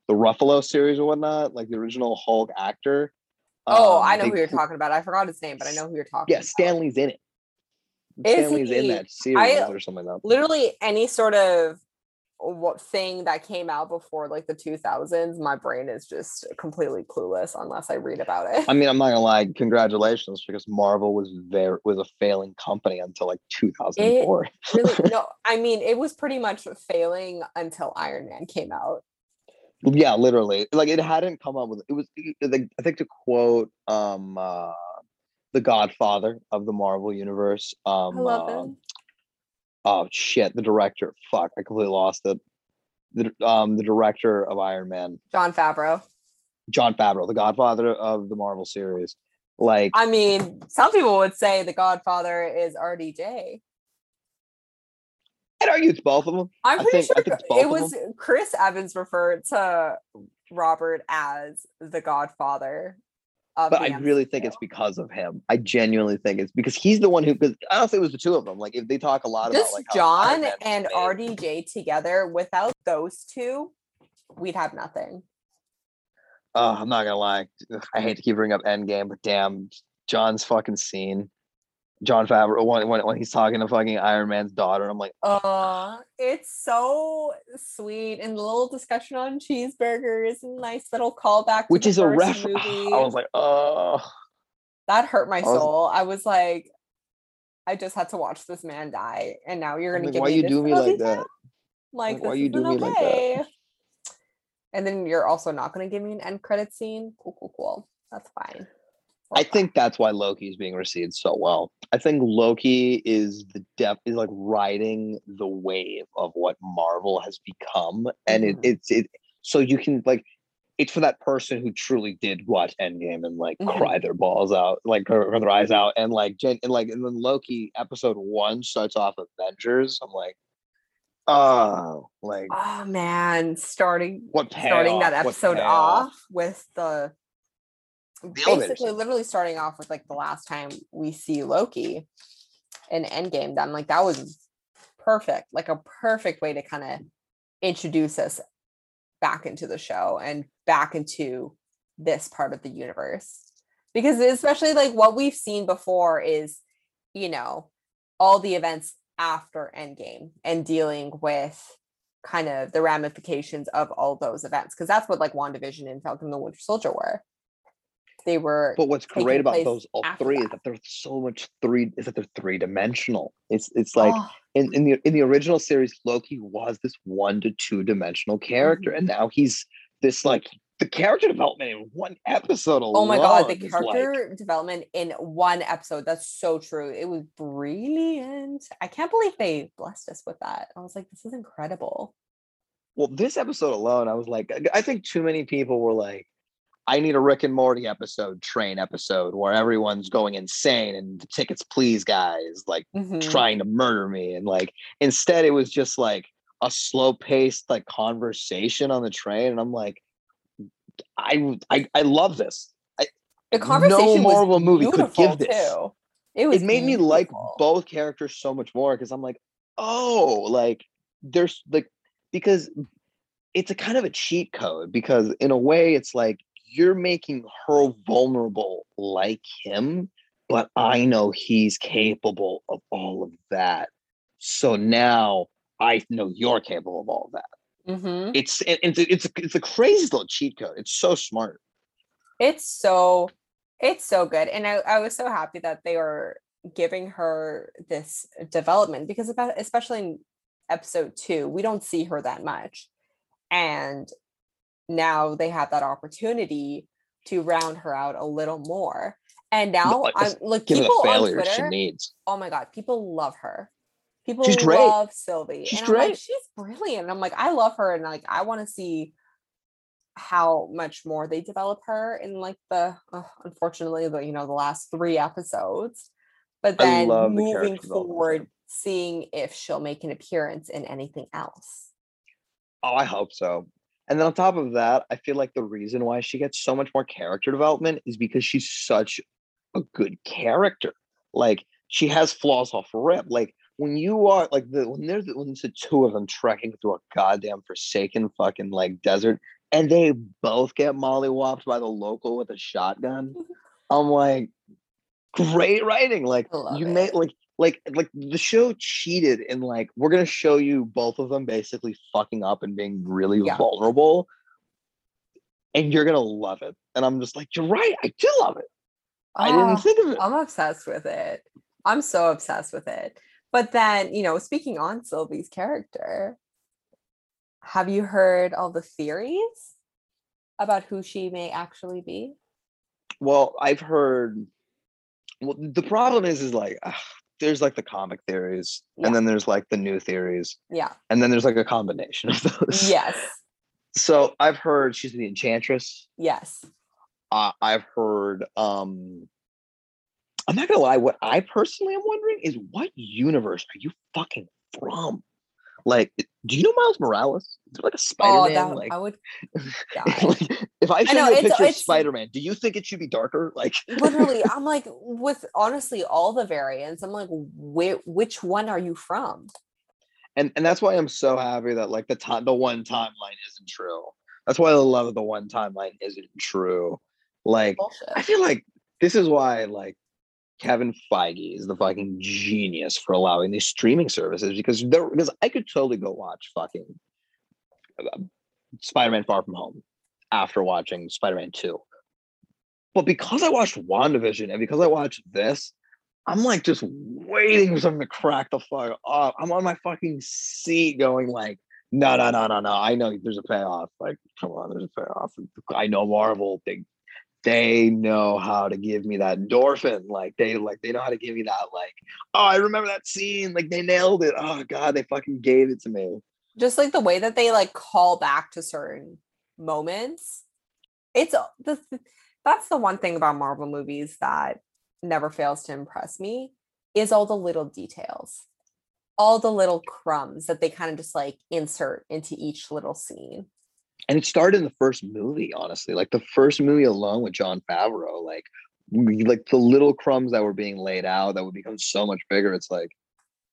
the Ruffalo series or whatnot like the original Hulk actor. Oh, um, I know they who you're talking about. I forgot his name, but I know who you're talking Yeah, about. Stan Lee's in it. Is Stan Lee's in that series I- or something like that. Literally any sort of what thing that came out before like the 2000s, my brain is just completely clueless unless I read about it. I mean, I'm not gonna lie. Congratulations, because Marvel was very was a failing company until like 2004. really, no, I mean, it was pretty much failing until Iron Man came out. yeah, literally. Like it hadn't come up with it was. Like, I think to quote um uh the Godfather of the Marvel universe. Um, I love him. Oh shit, the director. Fuck, I completely lost it. The um the director of Iron Man, Jon Favreau. Jon Favreau, the Godfather of the Marvel series. Like I mean, some people would say the Godfather is RDJ. I'd argue it's both of them. I'm I pretty think- sure think it's both it was Chris Evans referred to Robert as the Godfather. But I really think it's because of him. I genuinely think it's because he's the one who. Because I don't think it was the two of them. Like if they talk a lot just about like Jon and made. RDJ together. Without those two, we'd have nothing. Oh, I'm not gonna lie. I hate to keep bringing up Endgame, but damn, Jon's fucking scene. Jon Favreau when, when when he's talking to fucking Iron Man's daughter, I'm like, Uh, it's so sweet and the little discussion on cheeseburgers and nice little callback. to which is a first ref. Movie. I was like, oh, that hurt my I was- soul. I was like, I just had to watch this man die, and now you're gonna like, give why me you do me like that? Like, Like, why you do me like that? And then you're also not gonna give me an end credit scene. Cool, cool, cool. That's fine. I think that's why Loki is being received so well. I think Loki is the depth is like riding the wave of what Marvel has become, and it, it's it. So you can like, it's for that person who truly did watch Endgame and like Mhm. cry their balls out, like cry cry their eyes out, and like gen, and like and then Loki episode one starts off Avengers. I'm like, oh, like Oh man, starting what starting that episode off with the, basically literally starting off with like the last time we see Loki in Endgame. Then like that was perfect, like a perfect way to kind of introduce us back into the show and back into this part of the universe. Because especially like what we've seen before is, you know, all the events after Endgame and dealing with kind of the ramifications of all those events. Because that's what like WandaVision and Falcon the Winter Soldier were. They were But what's great about those all three is that. that they're so much three is that they're three dimensional. It's it's like Oh, in, in the in the original series, Loki was this one to two dimensional character, Mhm. and now he's this like the character development in one episode alone. oh my god, the is, like- character development in one episode. That's so true. It was brilliant. I can't believe they blessed us with that. I was like, this is incredible. well, this episode alone, I was like, I think too many people were like, I need a Rick and Morty episode, train episode, where everyone's going insane and the tickets, please, guys, like Mhm. trying to murder me and like instead it was just like a slow paced like conversation on the train and i'm like I I, I love this The conversation was Marvel movie could give this. Too. It was it made me like both characters so much more because i'm like oh like there's like because it's a kind of a cheat code because in a way it's like you're making her vulnerable like him but i know he's capable of all of that so now i know you're capable of all of that Mhm. it's it- it's it's a, it's a crazy little cheat code it's so smart It's so it's so good. And I, I was so happy that they were giving her this development because about especially in episode two, we don't see her that much. And now they have that opportunity to round her out a little more. And now like, I'm like people the on Twitter. needs Oh my god, people love her. People She's great. love Sylvie. She's and I'm like, great. she's brilliant. I'm like, I love her, and like I want to see how much more they develop her in like the uh, unfortunately the you know the last three episodes but then moving forward seeing if she'll make an appearance in anything else oh i hope so and then on top of that i feel like the reason why she gets so much more character development is because she's such a good character like she has flaws off rip like when you are like the when there's when it's the two of them trekking through a goddamn forsaken fucking like desert and they both get mollywopped by the local with a shotgun. I'm like, great writing. Like you made like like like the show cheated and like we're gonna show you both of them basically fucking up and being really yeah. vulnerable. And you're gonna love it. And I'm just like, you're right, I do love it. Oh, I didn't ah, think of it. I'm obsessed with it. I'm so obsessed with it. But then, you know, speaking on Sylvie's character, have you heard all the theories about who she may actually be? Well, I've heard. Well, the problem is, is like ugh, there's like the comic theories, yeah. and then there's like the new theories. Yeah. And then there's like a combination of those. Yes. So I've heard she's the enchantress. Yes. Uh, I've heard. um I'm not gonna lie. What I personally am wondering is, what universe are you fucking from? Like, do you know Miles Morales? Is like a oh, Spider-Man? Oh, like, I would. like, if I show know, you a picture of Spider-Man, do you think it should be darker? Like, literally, I'm like, with honestly all the variants, I'm like, wh- which one are you from? And and that's why I'm so happy that like the time, the one timeline isn't true. That's why I love the one timeline isn't true. Like, Bullshit. I feel like this is why like Kevin Feige is the fucking genius for allowing these streaming services because there because I could totally go watch fucking uh, Spider-Man Far From Home after watching Spider-Man 2. But because I watched WandaVision and because I watched this, I'm like just waiting for something to crack the fuck off. I'm on my fucking seat going like, no, no, no, no, no. I know there's a payoff. Like, come on, there's a payoff. I know Marvel, they they know how to give me that endorphin. Like they like they know how to give me that like, oh, I remember that scene. Like they nailed it. Oh god, they fucking gave it to me. Just like the way that they like call back to certain moments. It's uh, the that's the one thing about Marvel movies that never fails to impress me is all the little details. All the little crumbs that they kind of just like insert into each little scene and it started in the first movie honestly like the first movie alone with jon favreau like like the little crumbs that were being laid out that would become so much bigger it's like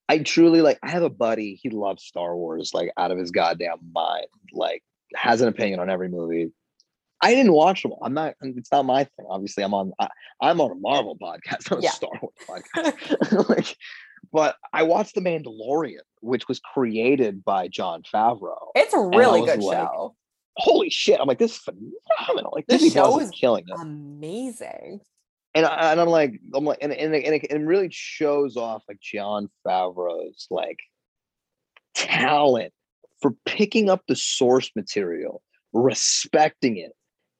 i truly like i have a buddy he loves star wars like out of his goddamn mind like has an opinion on every movie i didn't watch them i'm not it's not my thing obviously i'm on I, am on a marvel podcast not a yeah. star wars podcast like but I watched The Mandalorian, which was created by Jon Favreau. It's a really good like, show holy shit! I'm like, this is phenomenal. Like this show is killing it. Amazing. And, I, and I'm like, I'm like, and, and, and it, it really shows off like Jon Favreau's like talent for picking up the source material, respecting it,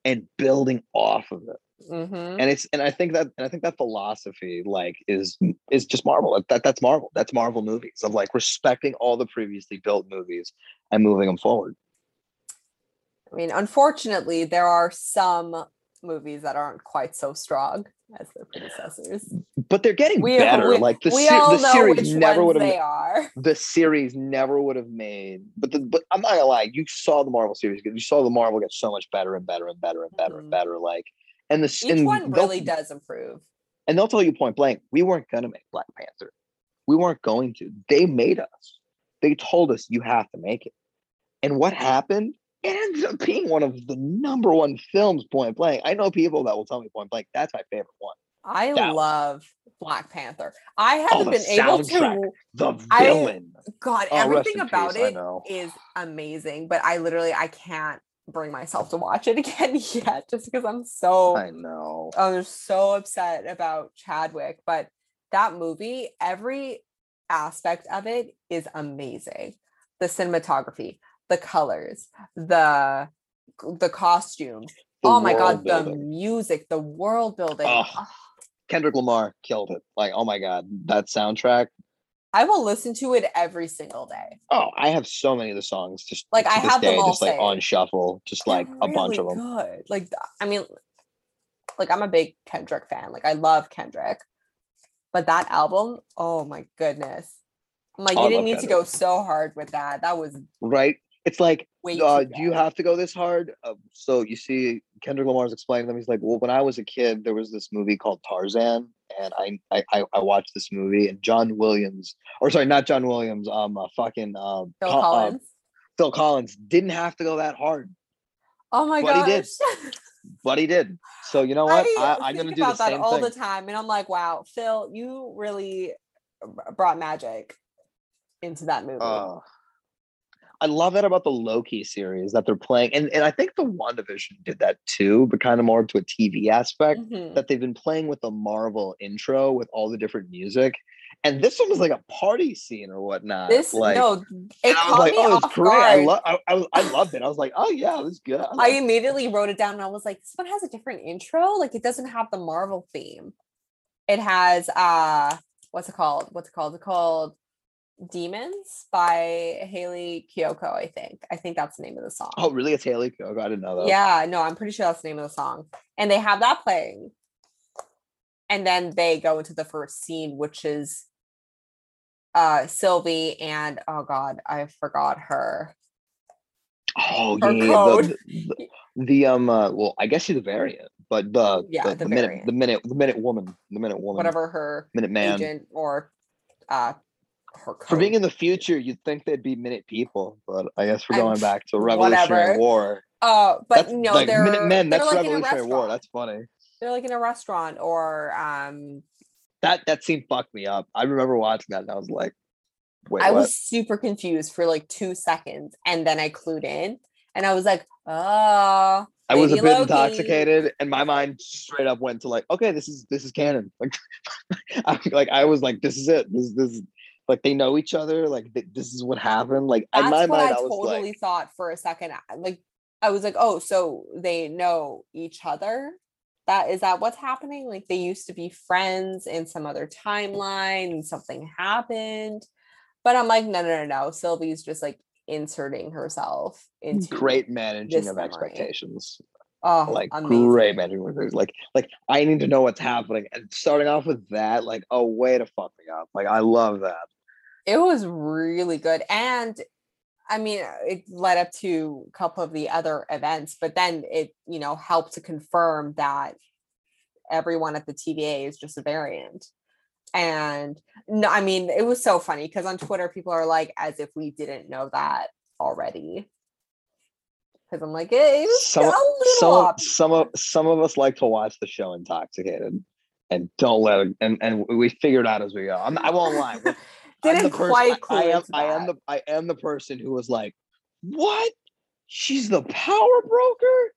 and building off of it. Mm-hmm. And it's and I think that and I think that philosophy like is is just Marvel. That that's Marvel. That's Marvel movies of like respecting all the previously built movies and moving them forward. I mean, unfortunately, there are some movies that aren't quite so strong as their predecessors. But they're getting we, better. We, like the, se- the series never would have. They are. The series never would have made. But the, but I'm not gonna lie. You saw the Marvel series. You saw the Marvel get so much better and better and better and better mm-hmm. and better. Like and the each and one really does improve. And they'll tell you point blank, we weren't gonna make Black Panther. We weren't going to. They made us. They told us you have to make it. And what happened? It ends up being one of the number one films point blank. I know people that will tell me point blank, that's my favorite one. I that love one. Black Panther. I haven't oh, been able to the villain. I, God, oh, everything about peace, it is amazing, but I literally I can't bring myself to watch it again yet just because I'm so I know. I'm so upset about Chadwick, but that movie, every aspect of it is amazing. The cinematography, the colors, the the costumes. The oh my god, building. the music, the world building. Oh, Kendrick Lamar killed it. Like, oh my god, that soundtrack. I will listen to it every single day. Oh, I have so many of the songs just Like, I have them all just like saved. on shuffle, just like They're a bunch of them. Good. Like I mean, like I'm a big Kendrick fan. Like I love Kendrick, but that album, oh my goodness! I'm like, I you didn't need to go so hard with that. That was Right? It's like, uh, do you have to go this hard? Uh, so you see, Kendrick Lamar's explaining them. He's like, well, when I was a kid, there was this movie called Tarzan, and I I, I, watched this movie, and John Williams, or sorry, not John Williams, um, uh, fucking um, Phil Col- uh, Collins? Phil Collins didn't have to go that hard, oh my god. he did. but he did. So you know what? I, I'm gonna do the about that same all thing. the time, and I'm like, wow, Phil, you really brought magic into that movie. Uh, I love that about the Loki series that they're playing, and and I think the WandaVision did that too, but kind of more to a TV aspect. Mhm. That they've been playing with the Marvel intro with all the different music, and this one was like a party scene or whatnot. This like, no, it I was like, oh, it's great. I guard. love, I, I, I loved it. I was like, oh yeah, it was good. I I immediately wrote it down and I was like, this one has a different intro. Like it doesn't have the Marvel theme. It has uh what's it called? What's it called? It's called Demons by Hayley Kiyoko, I think. I think that's the name of the song. oh really? It's Hayley Kiyoko. I didn't know that. yeah, no, I'm pretty sure that's the name of the song. And they have that playing. And then they go into the first scene, which is uh Sylvie and oh god, I forgot her. Oh Her yeah. The, the, the, um. Uh, well, I guess she's a variant, but the Yeah, the, the minute the minute the minute woman the minute woman Whatever her minute man. agent or uh For being in the future, you'd think they'd be minute people, but I guess we're going back to Revolutionary whatever. War. Uh, but That's no, like they're Minutemen. they're That's like Revolutionary War. That's funny. They're like in a restaurant or um. That that scene fucked me up. I remember watching that and I was like, wait, I what? was super confused for like two seconds, and then I clued in, and I was like, "Oh." I was a bit Loki. intoxicated, and my mind straight up went to like, okay, this is this is canon. Like, I, like I was like, this is it. This this is like they know each other. Like th- this is what happened. Like in That's my what mind, I I was totally like, thought for a second. Like I was like, "Oh, so they know each other." That is that what's happening? Like they used to be friends in some other timeline, and something happened. But I'm like, no, no, no, no. Sylvie's just like inserting herself into great managing of memory. expectations. Oh, like amazing. great managing of expectations. Like like I need to know what's happening, and starting off with that, like oh way to fuck me up. Like I love that. It was really good. And I mean, uh, it led up to a couple of the other events, but then it, you know, helped to confirm that everyone at the TVA is just a variant. And no, I mean, it was so funny because on Twitter, people are like, as if we didn't know that already. Because I'm like, it, it Some a little some of, up. some of some of us like to watch the show intoxicated, and don't let it. And and we figure it out as we go. I'm, I won't lie. Didn't person- quite I, I am I am the I am the person who was like, what? She's the power broker.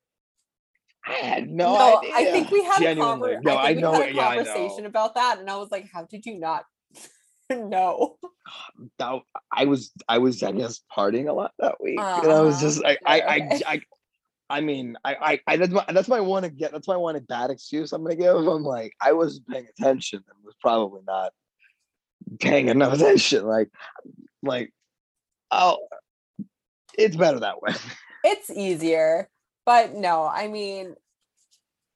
I had no, no, idea. I think we had Genuinely. a, conver- no, I I we had a yeah, I conversation about that, and I was like, "How did you not know?" that I was I was I guess partying a lot that week. and I was Uh-huh. just I I, I Okay. I I mean I I, I that's my that's my one to get that's my one bad excuse I'm gonna give. I'm like I was paying attention and was probably not paying enough attention. Like like oh it's better that way. it's easier but no i mean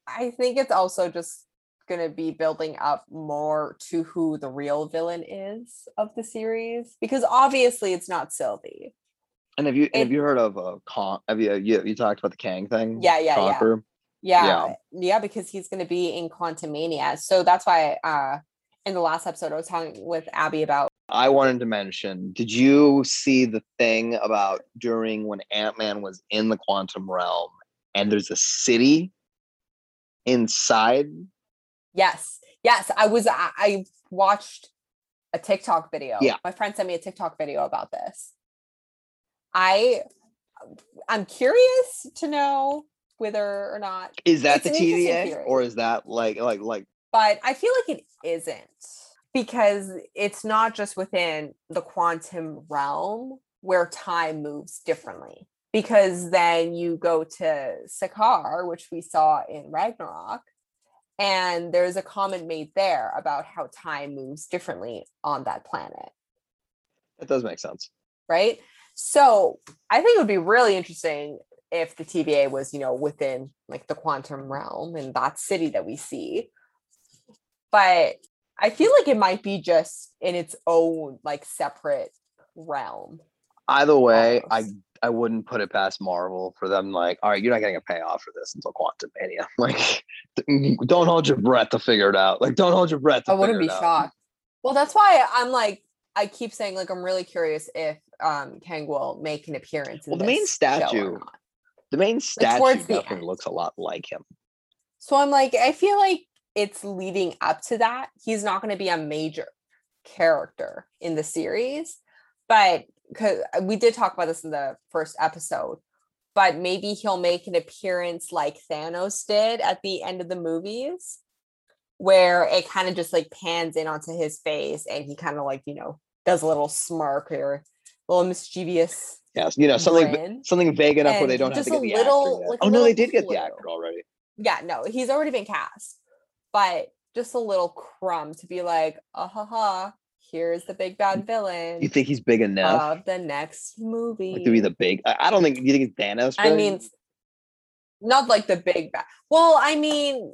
i think it's also just going to be building up more to who the real villain is of the series because obviously it's not sylvie And have you It- have you heard of uh Con- Have you you, you talked about the Kang thing? Yeah, yeah, yeah. Conqueror? yeah yeah, because he's going to be in quantumania so that's why uh in the last episode i was talking with abby about I wanted to mention, did you see the thing about during when Ant-Man was in the quantum realm and there's a city inside? yes yes i was i, I watched a tiktok video Yeah. my friend sent me a tiktok video about this i i'm curious to know whether or not Is that the TVA theory. or is that like like like but I feel like it isn't because it's not just within the quantum realm where time moves differently. Because then you go to Sakaar, which we saw in Ragnarok, and there's a comment made there about how time moves differently on that planet. That does make sense. right? So I think it would be really interesting if the TVA was, you know, within like the quantum realm in that city that we see. But I feel like it might be just in its own like separate realm. Either way, I Almost. I wouldn't put it past Marvel for them. Like, all right, you're not getting a payoff for this until Quantumania. Like, don't hold your breath to figure it out. Like, don't hold your breath. To I wouldn't be it out. shocked. Well, that's why I'm like, I keep saying like I'm really curious if um Kang will make an appearance. In Well, the main statue-. The main statue the definitely looks a lot like him. So I'm like, I feel like it's leading up to that. He's not going to be a major character in the series, but because uh, we did talk about this in the first episode, but maybe he'll make an appearance like Thanos did at the end of the movies, where it kind of just like pans in onto his face and he kind of like, you know, does a little smirk or a little mischievous Yes, you know something grin. something vague enough where they don't have to a get the little- actor. like oh no, they did get the actor already. yeah, no, he's already been cast, but just a little crumb to be like, ah ha ha, here's the big bad villain You think he's big enough of the next movie. like, to be the big? I, don't think. You think it's Thanos? I mean, not like the big bad. Well, I mean,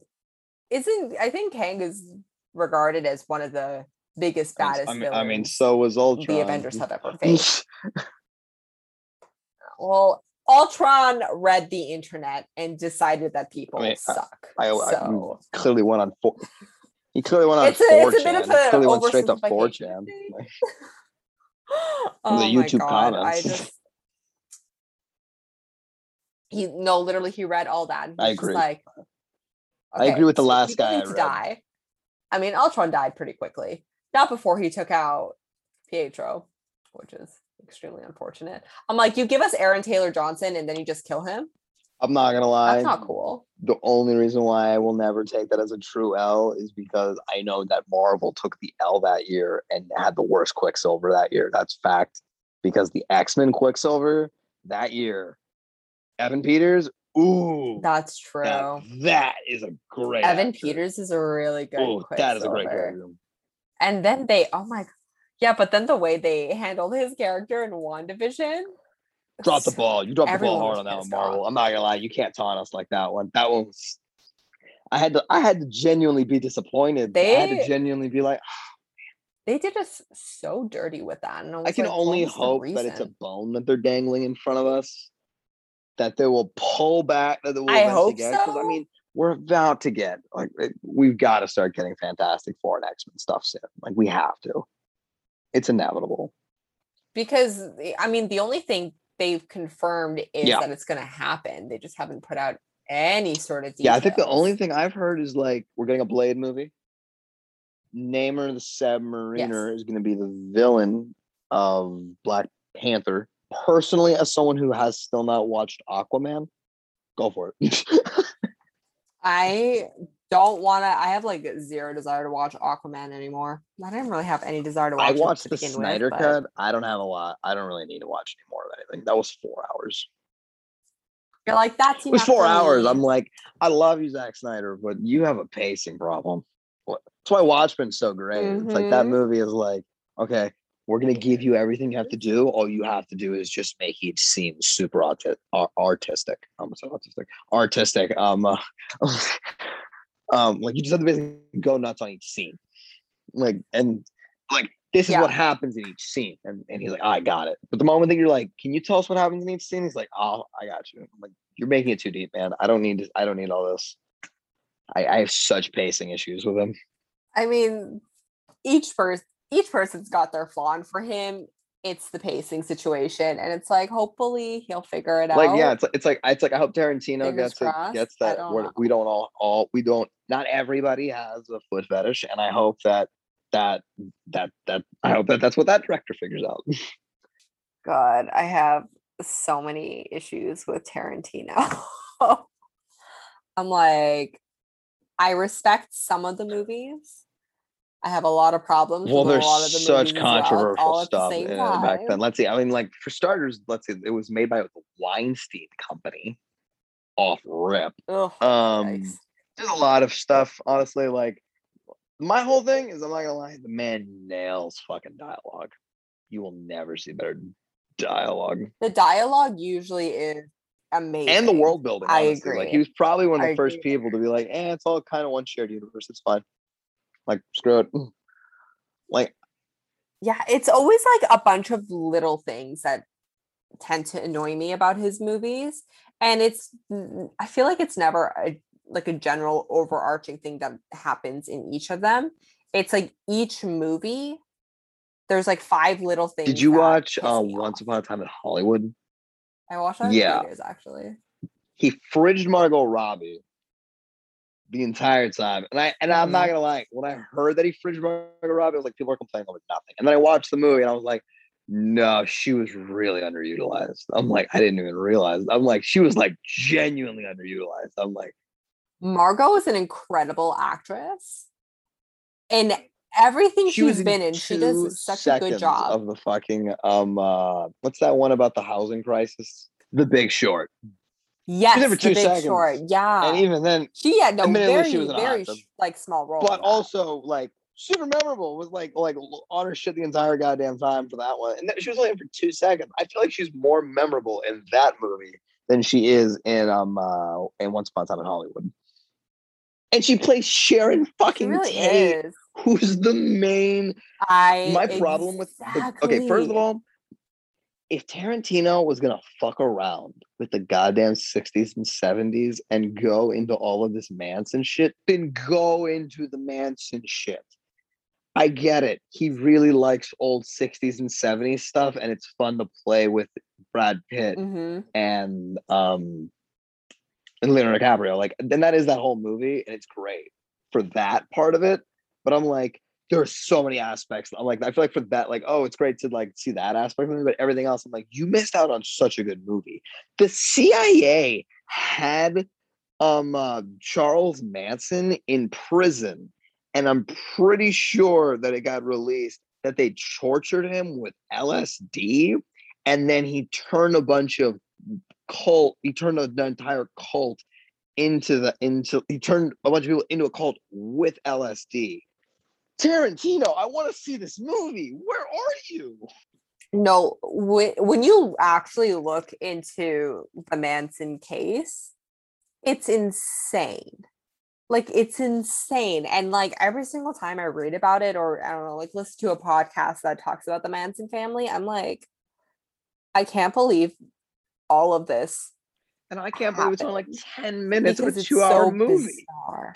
isn't I think Kang is regarded as one of the biggest, baddest I mean, villains I mean, so was Ultron. the Avengers have ever faced. well, Ultron read the internet and decided that people mean, I- suck. I- I- so clearly went on. For, he clearly went on. It's a- it's a 4chan. bit of He a clearly went straight to 4chan. I think. Like, oh the YouTube god! I comments. just he no, literally he read all that. I agree. Like, I agree with the so last guy I read. die. I mean, Ultron died pretty quickly. Not before he took out Pietro, which is extremely unfortunate. I'm like, you give us Aaron Taylor Johnson and then you just kill him. I'm not gonna lie. That's not cool. the only reason why I will never take that as a true L is because I know that Marvel took the L that year and had the worst Quicksilver that year. That's fact. Because the X Men Quicksilver that year, Evan Peters, ooh, That's true. that, that is a great. Evan actor. Peters is a really good. Ooh, that is a great character. And then they, oh my, yeah, but then the way they handled his character in WandaVision. Drop the ball. You dropped the ball hard on that one, Marvel. off. I'm not gonna lie. You can't taunt us like that one. That one was. I had to. I had to genuinely be disappointed. I had to genuinely be like, ah. They did us so dirty with that. And I, I can like, only hope that it's a bone that they're dangling in front of us. That they will pull back. That they will I hope get. 'cause, I mean, we're about to get like we've got to start getting Fantastic Four and X Men stuff soon. Like we have to. It's inevitable. because I mean, the only thing they've confirmed is Yeah. that it's going to happen. They just haven't put out any sort of details. Yeah, I think the only thing I've heard is like we're getting a Blade movie. Namor the Submariner is going to be the villain of Black Panther. Personally, as someone who has still not watched Aquaman, go for it. I don't want to. I have like zero desire to watch Aquaman anymore. I didn't really have any desire to watch. I watched the Snyder with, but cut. I don't have a lot. I don't really need to watch any more of anything. That was four hours. You're like that's It was four hours. I'm like, I love you, Zack Snyder, but you have a pacing problem. That's why Watchmen's so great. It's like that Mhm. movie is like, okay, we're gonna give you everything you have to do. All you have to do is just make it seem super arti- ar- artistic. I'm sorry, artistic, artistic. Um, uh, um, like you just have to basically go nuts on each scene, like and like this is what happens in each scene, and, and he's like, I got it. But the moment that you're like, can you tell us what happens in each scene? He's like, oh, I got you. I'm like, you're making it too deep, man. I don't need to, I don't need all this. I, I have such pacing issues with him. I mean, each person each person's got their flaw, and for him, it's the pacing situation, and it's like hopefully he'll figure it out. Like, yeah, it's like it's like it's like I hope Tarantino Fingers gets it, gets that. don't We don't all all we don't. Not everybody has a foot fetish, and I hope that that that that I hope that that's what that director figures out. God, I have so many issues with Tarantino. I'm like, I respect some of the movies. I have a lot of problems. well, with there's a lot of the such well, controversial the stuff it back then. Let's see. I mean, like for starters, let's see. It was made by the Weinstein Company. Off rip. Um, yikes. there's a lot of stuff. Honestly, like my whole thing is, I'm not gonna lie, the man nails fucking dialogue. you will never see better dialogue The dialogue usually is amazing. and the world building. I honestly. Like agree. he was probably one of I the first agree. people to be like, "Eh, it's all kind of one shared universe. It's fine." Like screw it. Like Yeah, it's always like a bunch of little things that tend to annoy me about his movies. And it's I feel like it's never a like a general overarching thing that happens in each of them. It's like each movie there's like five little things. Did you watch uh, Once. Upon a Time in Hollywood? I watched that Yeah. theaters actually. He fridged Margot Robbie the entire time, and I and I'm not Mhm. gonna lie. When I heard that he fridged Margot Robbie, I was like, people are complaining over nothing. And then I watched the movie, and I was like, no, she was really underutilized. I'm like, I didn't even realize. I'm like, she was like genuinely underutilized. I'm like, Margot is an incredible actress. And everything she she's in been in, she does such a good job. of the fucking um uh what's that one about the housing crisis? The Big Short. Yes, in for two big seconds. short. Yeah. and even then, She had no very, she was very like small role. but also like super memorable was like like on her shit the entire goddamn time for that one. And then she was only in for two seconds. I feel like she's more memorable in that movie than she is in um uh in Once Upon a Time in Hollywood. And she plays Sharon fucking really Tate, who's the main I my problem with the, okay first of all if tarantino was gonna fuck around with the goddamn 60s and 70s and go into all of this manson shit then go into the manson shit i get it he really likes old 60s and 70s stuff and it's fun to play with brad pitt Mhm. and um and Leonardo DiCaprio. Like, then that is that whole movie, and it's great for that part of it. But I'm like, there are so many aspects. I'm like, I feel like for that, like, oh, it's great to like see that aspect of it, but everything else, I'm like, you missed out on such a good movie. The CIA had um uh, Charles Manson in prison, and I'm pretty sure that it got released that they tortured him with LSD, and then he turned a bunch of cult. He turned an entire cult into the into. He turned a bunch of people into a cult with LSD. Tarantino, I want to see this movie. Where are you? No, when, when you actually look into the Manson case, it's insane. Like it's insane. And like every single time I read about it or I don't know, like listen to a podcast that talks about the Manson family, I'm like, I can't believe all of this And I can't believe it's only like 10 minutes of a two hour so movie. bizarre.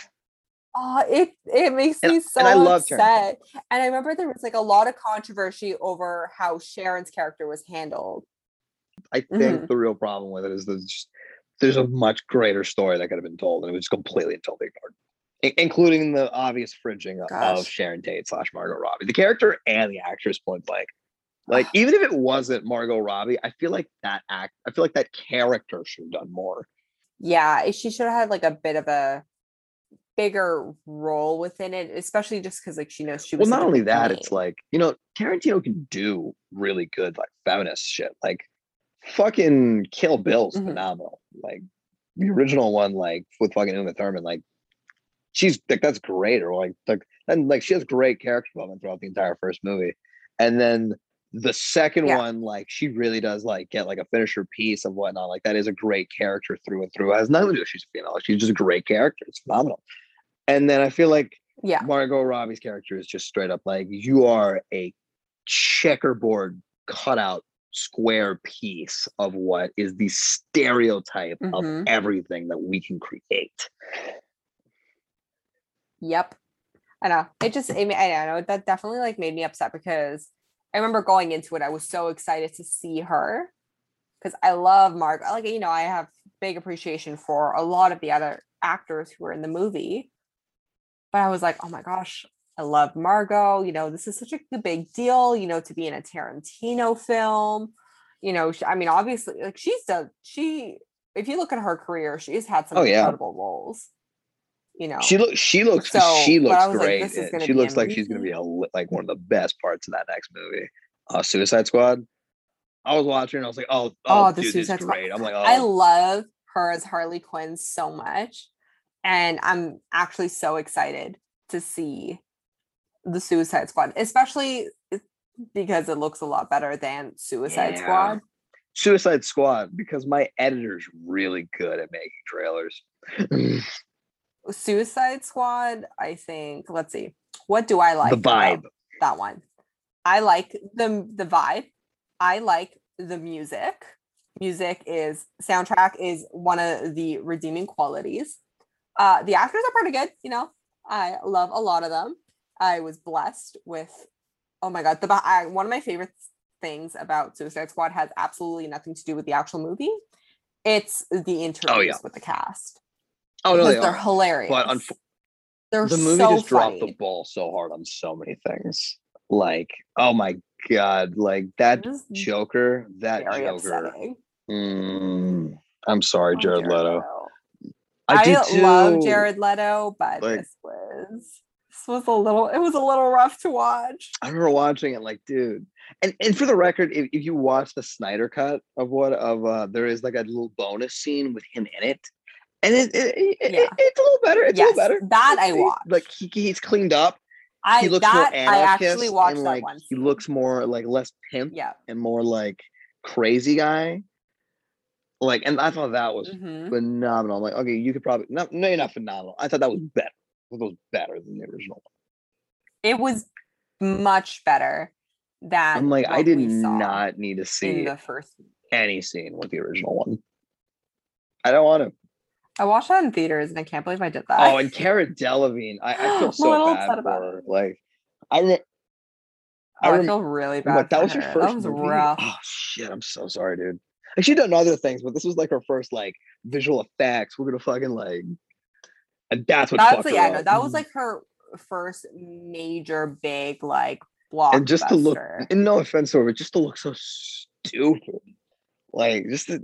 Oh, it it makes And- me so and I upset. And I remember there was like a lot of controversy over how Sharon's character was handled. I think mm-hmm. the real problem with it is there's just, there's a much greater story that could have been told, and it was completely and totally ignored, I- including the obvious fridging of. Sharon Tate slash Margot Robbie. The character and the actress point blank. Like even if it wasn't Margot Robbie, I feel like that act, I feel like that character should have done more. Yeah, she should have had like a bit of a bigger role within it, especially just because like she knows she was. Well, not only that, it's like you know Tarantino can do really good like feminist shit. Like fucking Kill Bill's Mhm. phenomenal. Like the original one, like with fucking Uma Thurman, like she's like that's great. Or like like and like she has great character development throughout the entire first movie, and then the second Yeah. one, like she really does like get like a finisher piece of whatnot. Like that is a great character through and through. It has nothing to do with she's a female. She's just a great character. It's phenomenal. And then I feel like yeah, Margot Robbie's character is just straight up like you are a checkerboard cutout square piece of what is the stereotype Mhm. of everything that we can create. Yep. I know. It just, I, mean, I know that definitely like made me upset because I remember going into it, I was so excited to see her because I love Mark. Like, you know, I have big appreciation for a lot of the other actors who were in the movie. But I was like, oh my gosh, I love Margot. You know, this is such a big deal, you know, to be in a Tarantino film. You know, sh- I mean, obviously, like she's done, she, if you look at her career, she's had some Oh, yeah. incredible roles. You know, She looks she looks So, she looks like, great. this is and gonna she looks like she's gonna be a, like one of the best parts of that next movie. Uh Suicide Squad. I was watching and I was like, oh, oh, Oh, the dude, this is Suicide Squad. great. I'm like, oh, I love her as Harley Quinn so much. And I'm actually so excited to see the Suicide Squad, especially because it looks a lot better than Suicide Yeah. Squad. Suicide Squad because my editor's really good at making trailers. Suicide Squad, I think. Let's see. What do I like? the vibe. that one. I like the the vibe. I like the music. Music is soundtrack is one of the redeeming qualities. Uh, the actors are pretty good. You know, I love a lot of them. I was blessed with. Oh my god, the I, one of my favorite things about Suicide Squad has absolutely nothing to do with the actual movie. It's the interviews with the cast. Oh no, they they're are. hilarious. But unf- they're the movie so just dropped the ball so hard on so many things. Like, oh my god, like that Joker, that Joker. Mm, I'm sorry, Oh, Jared Leto. Leto. I, I, love Jared Leto, but Like- this was this was a little it was a little rough to watch. I remember watching it, like, dude. And and for the record, if, if you watch the Snyder cut of what of uh there is like a little bonus scene with him in it. And it, it, it- it- it's a little better. It's Yes, a little better. that I It's- watched. Like he, he's cleaned up. I he looks that more I actually watched and that like one. he looks more like less pimp yeah. and more like crazy guy. Like, and I thought that was mhm. phenomenal. I'm like, okay, you could probably no, no, you're not phenomenal. I thought that was better. That was better than the original. One. It was much better than I'm like, I did not need to see the first. any scene with the original one. I don't want to. I watched that in theaters and I can't believe I did that. Oh, and Cara Delevingne, I, I feel so bad upset about for her. Like, I remember. Oh, I, rem- feel really bad. like, that was her her. first That was movie? rough. Oh shit! I'm so sorry, dude. Like she'd done other things, but this was like her first like visual effects. We're gonna fucking like, and that's what. That's yeah, no, that was like her first major big like blockbuster. and just to look, and no offense to her, but just to look so stupid. Like, just to,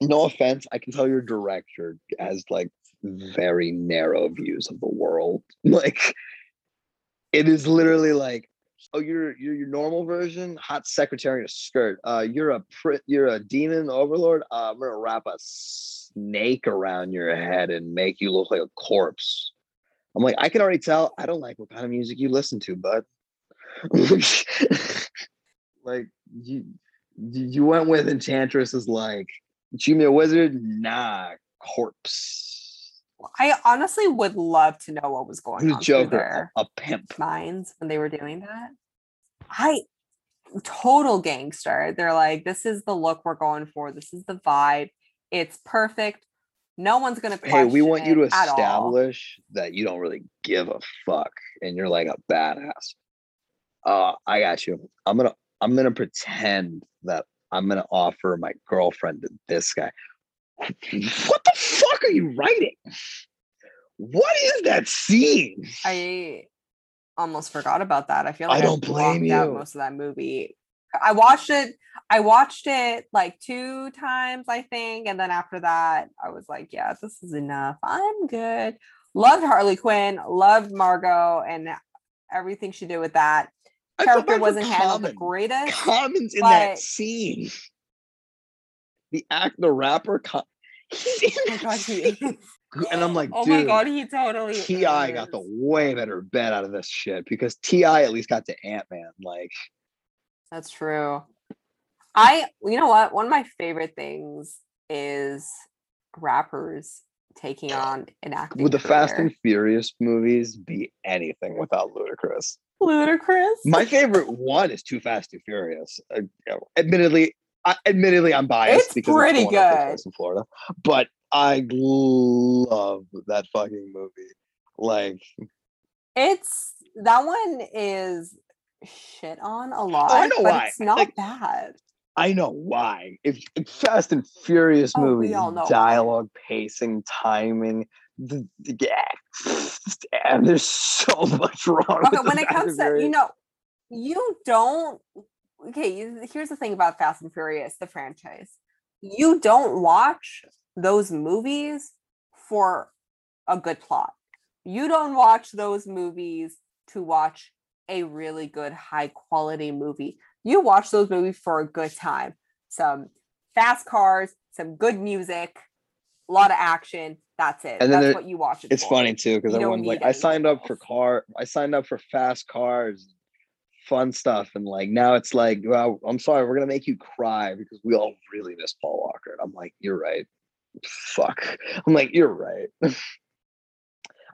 no offense, I can tell your director has like very narrow views of the world. Like, it is literally like, oh, you're you're your normal version, hot secretary in a skirt. Uh, you're a pri- you're a demon overlord. Uh, I'm gonna wrap a snake around your head and make you look like a corpse. I'm like, I can already tell. I don't like what kind of music you listen to, bud. like you, you went with Enchantress as like, you me a wizard? Nah, corpse. I honestly would love to know what was going Who's on Joker? A, a pimp. minds when they were doing that. I total gangster. They're like, this is the look we're going for. This is the vibe. It's perfect. No one's gonna. Hey, we want you to establish that you don't really give a fuck and you're like a badass. Uh, I got you. I'm gonna I'm gonna pretend that I'm gonna offer my girlfriend to this guy. What the fuck are you writing? What is that scene? I almost forgot about that. I feel like I don't blame blocked out you. most of that movie. I watched it. I watched it like two times, I think, and then after that, I was like, "Yeah, this is enough. I'm good." Loved Harley Quinn. Loved Margot and everything she did with that. I Character wasn't handled the greatest. Common's in that scene. The act, the rapper, he's Oh god, he and I'm like, oh dude, my god, he totally. T.I. got the way better bet out of this shit because T.I. at least got to Ant Man. Like, That's true. I, you know what? One of my favorite things is rappers taking on an acting. would the Fast and Furious movies be anything without Ludacris? Ludicrous. My favorite one is Too Fast, Too Furious. Uh, admittedly, I, admittedly, I'm biased It's because pretty it's the one that good. in Florida, but I love that fucking movie. Like, It's that one is shit on a lot. Oh, know but why. It's not Like, bad. I know why. If, if Fast and Furious Oh, movies, all why. dialogue, pacing, timing, the, the yeah, and there's so much wrong. Okay, when it comes to you know, you don't. Okay, here's the thing about Fast and Furious, the franchise. You don't watch those movies for a good plot. You don't watch those movies to watch a really good, high quality movie. You watch those movies for a good time. Some fast cars, some good music, a lot of action. That's it. And then That's what you watch it it's for. funny too because everyone's like, I signed up for car, I signed up for fast cars, fun stuff. And like now it's like, well, I'm sorry, we're gonna make you cry because we all really miss Paul Walker. And I'm like, you're right. Fuck. I'm like, you're right.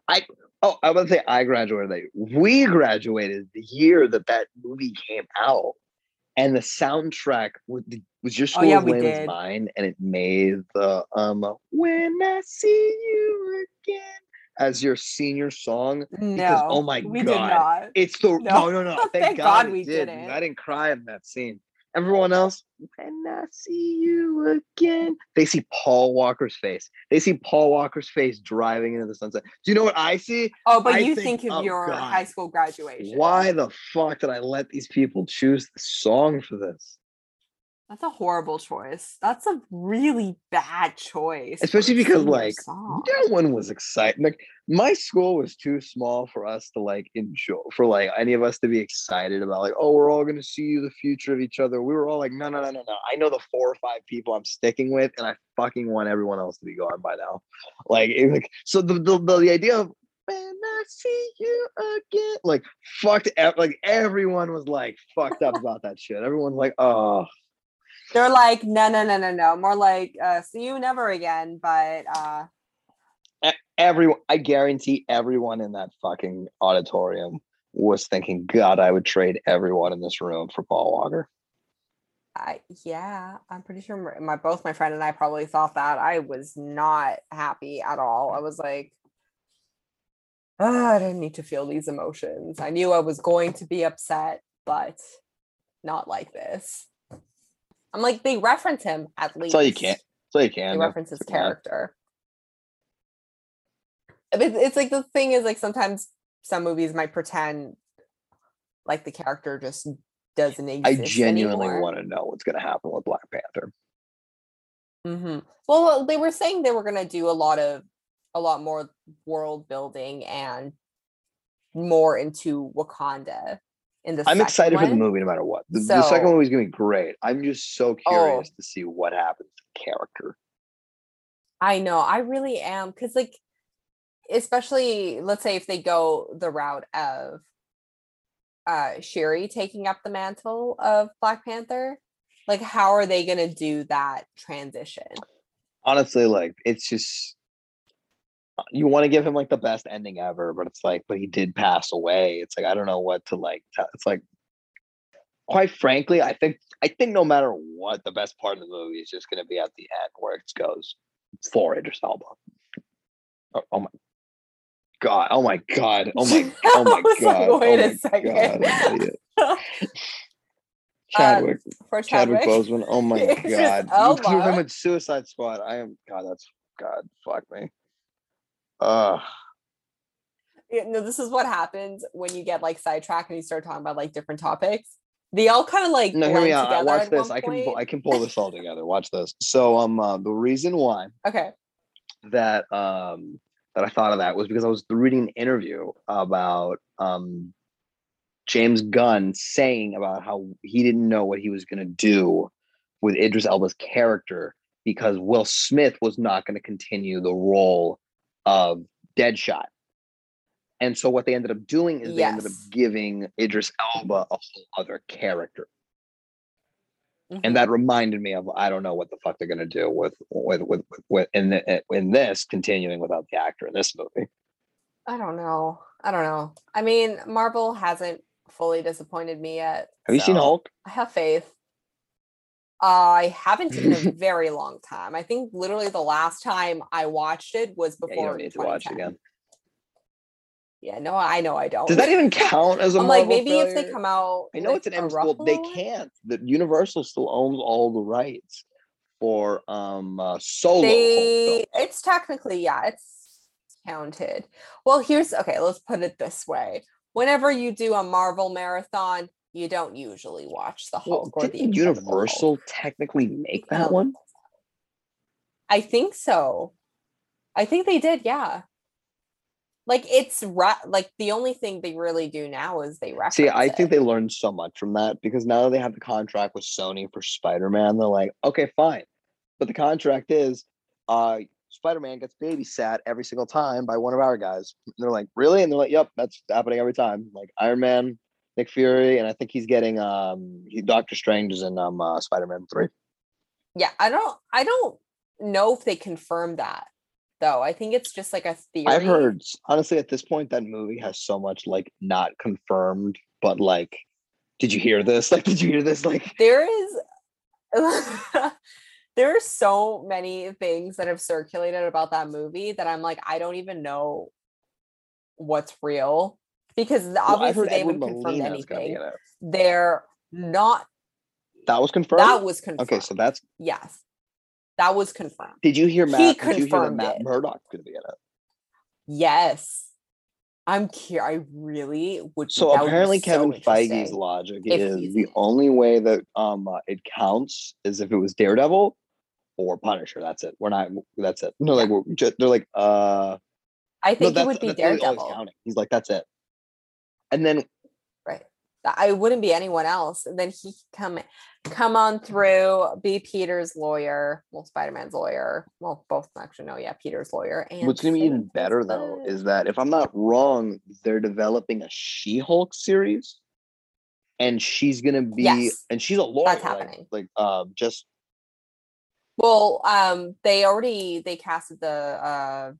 I oh, I want to say I graduated late. We graduated the year that that movie came out, and the soundtrack was, was just Oh, yeah, School Layman's did. Mind, and it made the um "When I See You Again" as your senior song. No. oh my we did God. not. It's the No. no, no, no. Thank, Thank God, God we did. didn't. I didn't cry in that scene. Everyone else, when I see you again, they see Paul Walker's face. They see Paul Walker's face driving into the sunset. Do you know what I see? Oh, but I you think- think, of oh, your God. high school graduation. Why the fuck did I let these people choose the song for this? That's a horrible choice. That's a really bad choice. Especially because, like, song. No one was excited. Like my school was too small for us to like enjoy for like any of us to be excited about like, oh, we're all gonna see the future of each other. We were all like, no, no, no, no, no. I know the four or five people I'm sticking with, and I fucking want everyone else to be gone by now. Like, it, like so the, the the idea of when I see you again, like fucked like everyone was like fucked up about that shit. Everyone's like, oh They're like, no, no, no, no, no. More like, uh, see you never again. But uh, everyone i guarantee everyone in that fucking auditorium was thinking god i would trade everyone in this room for paul walker I, yeah, I'm pretty sure my, both my friend and I probably thought that. I was not happy at all. I was like, "Ah, I didn't need to feel these emotions. I knew I was going to be upset, but not like this. I'm like, they reference him at least. that's all you can that's all you can do. reference his character. I mean, it's like the thing is like sometimes some movies might pretend like the character just doesn't exist. i genuinely anymore. want to know what's going to happen with black panther hmm Well, they were saying they were going to do a lot of a lot more world building and more into Wakanda in the. i'm excited for the movie no matter what the, the second So- movie is going to be great i'm just so Oh. curious to see what happens to the character I know, I really am because like, especially let's say if they go the route of uh Shuri taking up the mantle of Black Panther, like how are they going to do that transition? honestly like it's just you want to give him like the best ending ever but it's like but he did pass away it's like i don't know what to like tell. it's like quite frankly i think i think no matter what the best part of the movie is just going to be at the end where it goes for Idris Elba. Oh, oh my god oh my god oh my oh my was like, god oh wait oh a second. God, I'm. Uh, Chadwick For Chadwick Chadwick, Boseman. Oh my god. You threw him in Suicide Squad. I am God, that's God, fuck me. Uh Yeah, no, this is what happens when you get like sidetracked and you start talking about like different topics. They all kind of like no, hear me out. Watch this. I can. I can pull this all together. Watch this. So um uh, the reason why Okay. that um that I thought of that was because I was reading an interview about um James Gunn saying about how he didn't know what he was going to do with Idris Elba's character because Will Smith was not going to continue the role of Deadshot. And so what they ended up doing is they ended up giving Idris Elba a whole other character. Mhm. And that reminded me of I don't know what the fuck they're going to do with with with, with, in the, in this continuing without the actor in this movie. I don't know. I don't know. I mean, Marvel hasn't fully disappointed me yet. Have you seen so Hulk? I have faith. I haven't in a very long time. I think literally the last time I watched it was Yeah, you before. don't need to watch again. Yeah, no, I know I don't. Does that even count as a I'm Marvel like maybe if they come out. I know with it's an M. Well, they can't. The Universal still owns all the rights for um uh, solo. They, it's technically yeah, it's counted. Well, here's okay. Let's put it this way: whenever you do a Marvel marathon, you don't usually watch the Well, Hulk or the Universal Hulk. technically make that No. one? I think so. I think they did. Yeah. Like it's ra- like the only thing they really do now is they reference. See, I think they learned so much from that because now that they have the contract with Sony for Spider-Man, they're like, okay, fine. But the contract is uh Spider-Man gets babysat every single time by one of our guys. And they're like, really? And they're like, yep, that's happening every time. Like Iron Man, Nick Fury, and I think he's getting um he, Doctor Strange is in um uh, Spider Man three. Yeah, I don't I don't know if they confirmed that though. I think it's just like a theory. I've heard honestly at this point that movie has so much like not confirmed, but like, did you hear this? Like, did you hear this? Like, there is there are so many things that have circulated about that movie that I'm like, I don't even know what's real because obviously heard they haven't confirmed anything. They're not. That was confirmed. That was confirmed. okay, so that's. yes, that was confirmed. Did you hear He Matt? Did you hear that confirmed Matt. Murdock's gonna be in it? Yes, I'm here. I really would. So that would apparently, so Kevin Feige's logic if is the only way that um uh, it counts is if it was Daredevil or Punisher. That's it. We're not. That's it. No, like we're just, they're like uh. I No, think it would be Daredevil. He's like, that's it. And then Right. I wouldn't be anyone else. And then he come come on through, be Peter's lawyer. Well, Spider-Man's lawyer. Well, both actually no, yeah, Peter's lawyer. And what's gonna be even better though is that if I'm not wrong, they're developing a She-Hulk series, and she's gonna be Yes, and she's a lawyer. that's like- happening. Like, um, just well, um, they already they casted the uh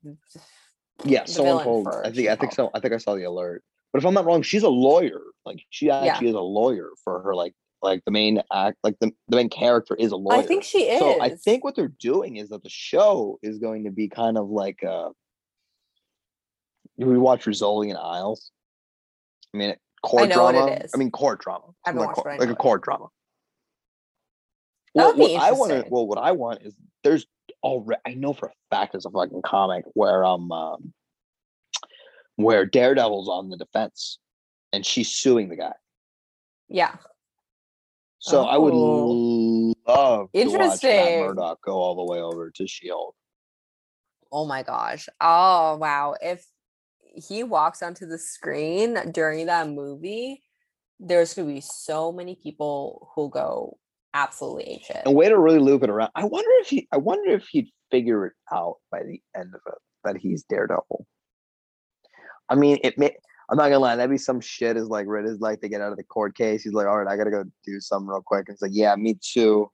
yeah. the someone villain told. for I think I think so. I think I saw the alert. But if I'm not wrong, she's a lawyer. Like she actually is a lawyer for her. Like like the main act. Like the the main character is a lawyer. I think she is. So I think what they're doing is that the show is going to be kind of like uh we watch Rizzoli and Isles. I mean court know what it drama. is. I mean court drama. I haven't like, court- like a court drama. Well, what I want to well what I want is there's already I know for a fact there's a fucking comic where um, um where Daredevil's on the defense and she's suing the guy. yeah. So I would Oh. love to watch Matt Interesting. Murdock go all the way over to Shield. Oh my gosh. Oh wow. If he walks onto the screen during that movie, there's gonna be so many people who'll go absolutely apeshit. and way to really loop it around. I wonder if he I wonder if he'd figure it out by the end of it that he's Daredevil. I mean, it may I'm not gonna lie, that'd be some shit is like is like to get out of the court case. He's like, all right, I gotta go do something real quick. And it's like, yeah, me too.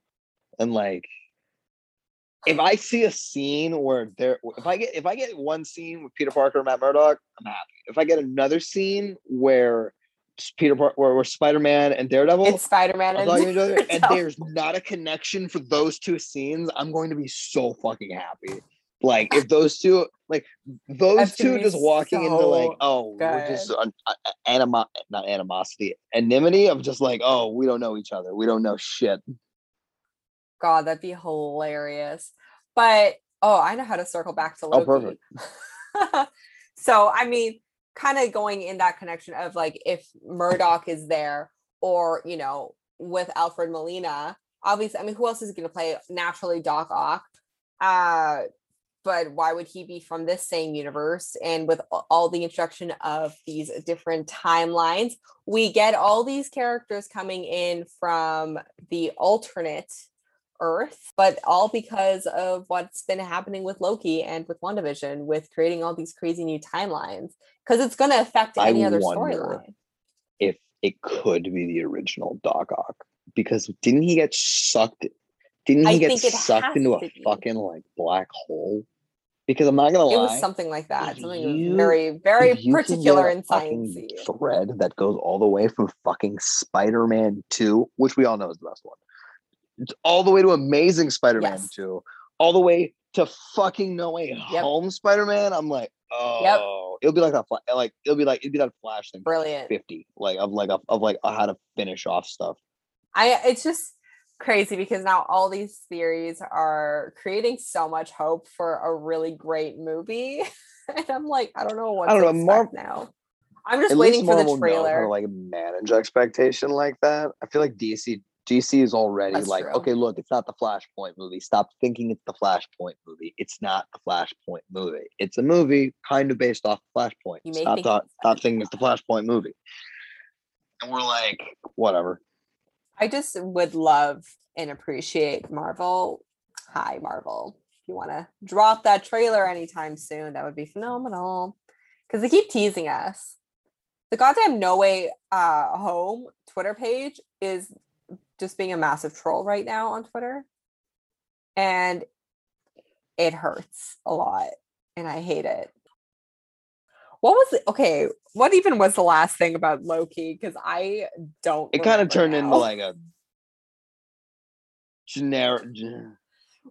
And like if I see a scene where there if I get if I get one scene with Peter Parker and Matt Murdock, I'm happy. If I get another scene where Peter Parker where, where Spider-Man and Daredevil It's Spider-Man and talking to each other, and there's not a connection for those two scenes, I'm going to be so fucking happy. Like if those two, like those two, just walking into like, so oh, we're just good. an uh, animo, not animosity, enmity of just like, oh, we don't know each other, we don't know shit. God, that'd be hilarious. But oh, I know how to circle back to Oh, Loki. perfect. so I mean, kind of going in that connection of like if Murdock is there, or you know, with Alfred Molina, obviously, I mean, who else is going to play naturally Doc Ock? Uh, but why would he be from this same universe? And with all the introduction of these different timelines, we get all these characters coming in from the alternate Earth, but all because of what's been happening with Loki and with WandaVision, with creating all these crazy new timelines. Because it's going to affect I any other wonder storyline. If it could be the original Doc Ock, because didn't he get sucked? Didn't he I get sucked into a be. fucking like black hole? Because I'm not gonna lie. It was something like that. Something you- very, very if you can particular and fucking thread that goes all the way from fucking Spider-Man 2, which we all know is the best one, it's all the way to Amazing Spider-Man Yes. 2, all the way to fucking No Way Home Spider-Man. I'm like, oh, it'll be like that. Like it'll be like it'd be that Flash thing, Brilliant. 50, like of like of, of like how to finish off stuff. I it's just crazy because now all these theories are creating so much hope for a really great movie. and I'm like, I don't know what I don't know, Mar- now. I'm just At waiting for the Marvel knows how to trailer. like manage expectation like that. I feel like DC DC is already That's like, true. okay, look, it's not the Flashpoint movie. Stop thinking it's the Flashpoint movie. It's not the Flashpoint movie. It's a movie kind of based off Flashpoint. You Stop think thought, stop thinking it's the Flashpoint movie. And we're like, whatever. I just would love and appreciate Marvel. Hi, Marvel. If you want to drop that trailer anytime soon, that would be phenomenal. Because they keep teasing us. the goddamn No Way uh, Home Twitter page is just being a massive troll right now on Twitter, and it hurts a lot, and I hate it. What was it? Okay, what even was the last thing about Loki? Because I don't. It kind of turned into like a generic.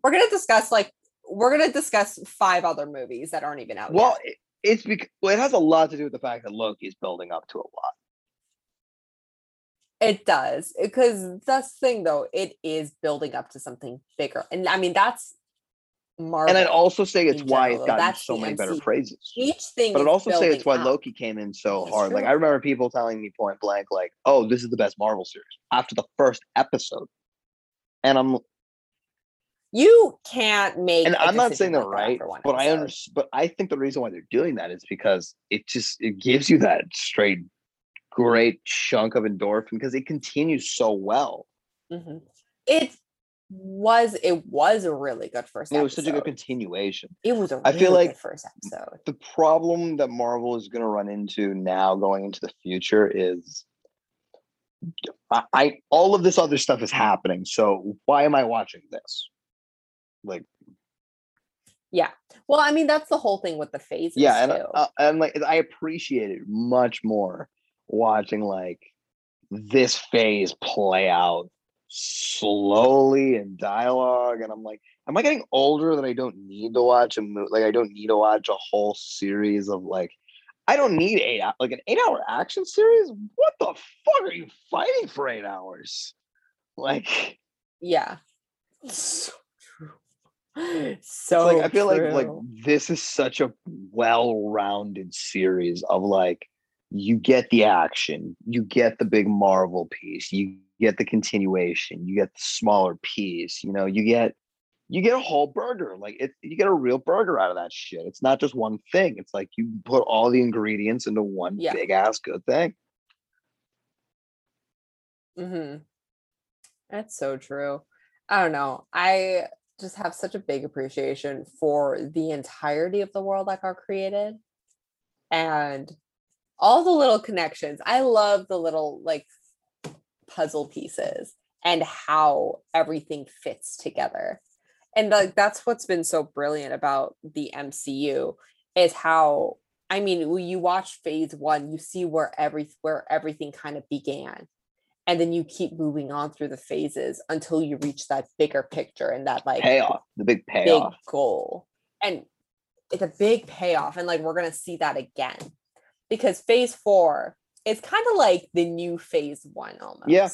we're gonna discuss like we're gonna discuss five other movies that aren't even out Well, yet. it, it's because well, it has a lot to do with the fact that Loki is building up to a lot. It does because that's the thing though. It is building up to something bigger, and I mean that's Marvel. And I'd also say it's why general, it's gotten That's so many better MCU. phrases. each thing. But I'd also say it's why up. Loki came in so That's hard. Like. I remember people telling me point blank, like, "Oh, this is the best Marvel series" after the first episode, and I'm You can't make. and I'm not saying they're right, but I understand. But I think the reason why they're doing that is because it just it gives you that straight great chunk of endorphin because it continues so well. Mm-hmm. It was. It was a really good first. It was such a good continuation. It was a I really feel like good first episode. the problem that Marvel is going to run into now going into the future is I, I all of this other stuff is happening. So why am I watching this? Like yeah. Well, I mean that's the whole thing with the phases. yeah, and too. uh, and like I appreciate it much more watching like this phase play out slowly in dialogue and I'm like am I getting older that I don't need to watch a movie like I don't need to watch a whole series of like I don't need eight like an eight hour action series what the fuck are you fighting for eight hours like yeah. So true. So like I feel like like this is such a well-rounded series of like you get the action, you get the big Marvel piece, you get the continuation, you get the smaller piece, you know, you get you get a whole burger. Like it you get a real burger out of that shit. It's not just one thing. It's like you put all the ingredients into one Yeah. big ass good thing. Mm-hmm. That's so true. I don't know. I just have such a big appreciation for the entirety of the world that got created and all the little connections. I love the little like puzzle pieces and how everything fits together. And like that's what's been so brilliant about the MCU is how I mean, when you watch phase one, you see where every where everything kind of began and then you keep moving on through the phases until you reach that bigger picture and that like Payoff, the big payoff, big payoff. goal and it's a big payoff and like we're gonna see that again because phase four is kind of like the new phase one almost Yeah.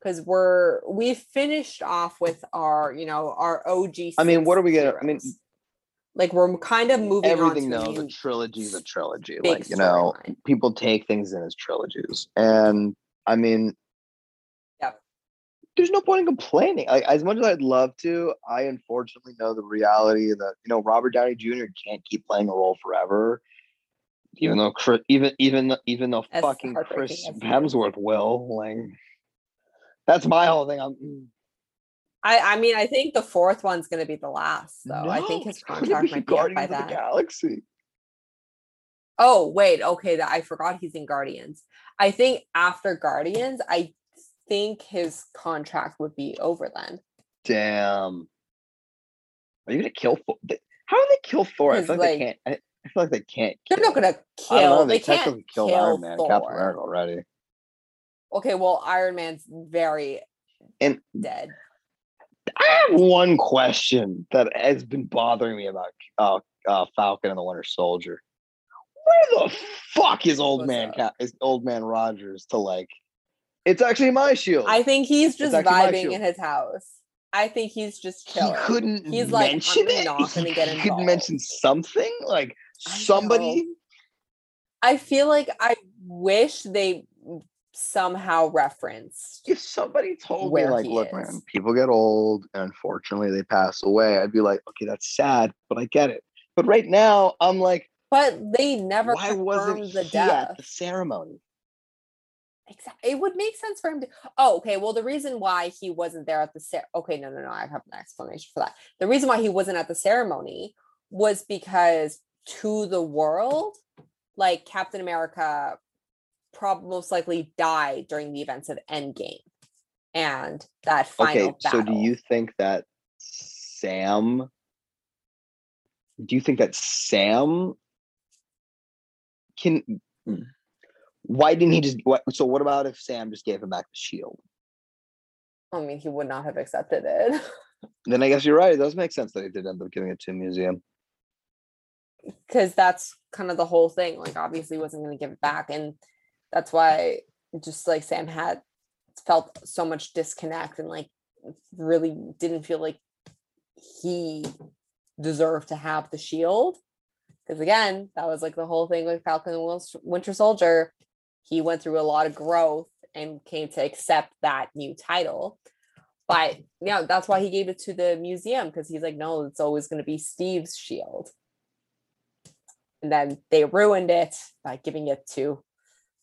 because we're we finished off with our you know our og I mean, what are we gonna- I mean, like we're kind of moving Everything on to a knows a new trilogy is a trilogy. Like, you know, storyline. people take things in as trilogies and i mean Yep. there's no point in complaining like as much as i'd love to i unfortunately know the reality that you know robert downey jr can't keep playing a role forever even though Chris, even even even though As fucking chris as it is. hemsworth will like that's my whole thing i'm mm. I, I mean, I think the fourth one's going to be the last, though. I think his contract might be up by of the galaxy Oh, wait. Okay. That I forgot he's in Guardians. I think after Guardians, I think his contract would be over then. damn are you gonna kill thor how do they kill thor I feel like, like, they can't I, feel like they can't They're not I don't know. kill. They, They, can't technically kill killed Iron Man, Captain Thor. America already. Okay. Well, Iron Man's very And dead. I have one question that has been bothering me about uh, uh, Falcon and the Winter Soldier. Where the fuck is old What's man? Cap? Is old man Rogers to like? It's actually my shield. I think he's just vibing in his house. I think he's just he chilling. couldn't He's like, mention I'm it. not gonna he, get he couldn't mention something like somebody. know. I feel like I wish they somehow referenced If somebody told me like, look, is. man, people get old and unfortunately they pass away, I'd be like, okay, that's sad, but I get it. But right now, I'm like, But they never why wasn't the he death. at the ceremony? Exactly. It would make sense for him to. Oh, okay. Well, the reason why he wasn't there at the cer- okay, no, no, no. I have an explanation for that. The reason why he wasn't at the ceremony was because to the world, like Captain America probably most likely died during the events of Endgame. And that final Okay, so do you think that Sam? Do you think that Sam can? Why didn't he just? What, so what about if Sam just gave him back the shield? I mean, he would not have accepted it. Then I guess you're right. It does make sense that he did end up giving it to a museum. Because that's kind of the whole thing. Like, obviously, wasn't going to give it back, and that's why just like Sam had felt so much disconnect and like really didn't feel like he deserved to have the shield. Because again, that was like the whole thing with Falcon and Winter Soldier. He went through a lot of growth and came to accept that new title. But yeah, that's why he gave it to the museum because he's like, no, it's always going to be Steve's shield and then they ruined it by giving it to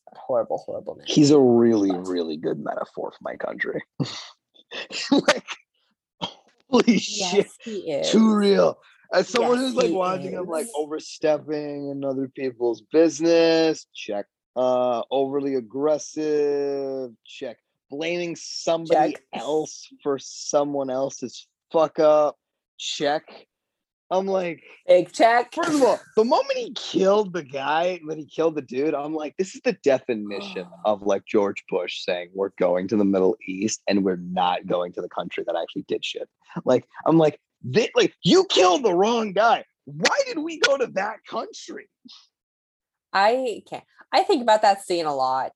that horrible, horrible man. He's a really, really good metaphor for my country. like, holy shit, yes, is. too real. As someone Yes, who's like watching him like overstepping in other people's business, check. Uh, overly aggressive, check. Blaming somebody Check. else for someone else's fuck up, check. I'm like, Big check. First of all, the moment he killed the guy, when he killed the dude, I'm like, this is the definition of like George Bush saying we're going to the Middle East and we're not going to the country that actually did shit. Like, I'm like, they, like you killed the wrong guy. Why did we go to that country? I can't. I think about that scene a lot.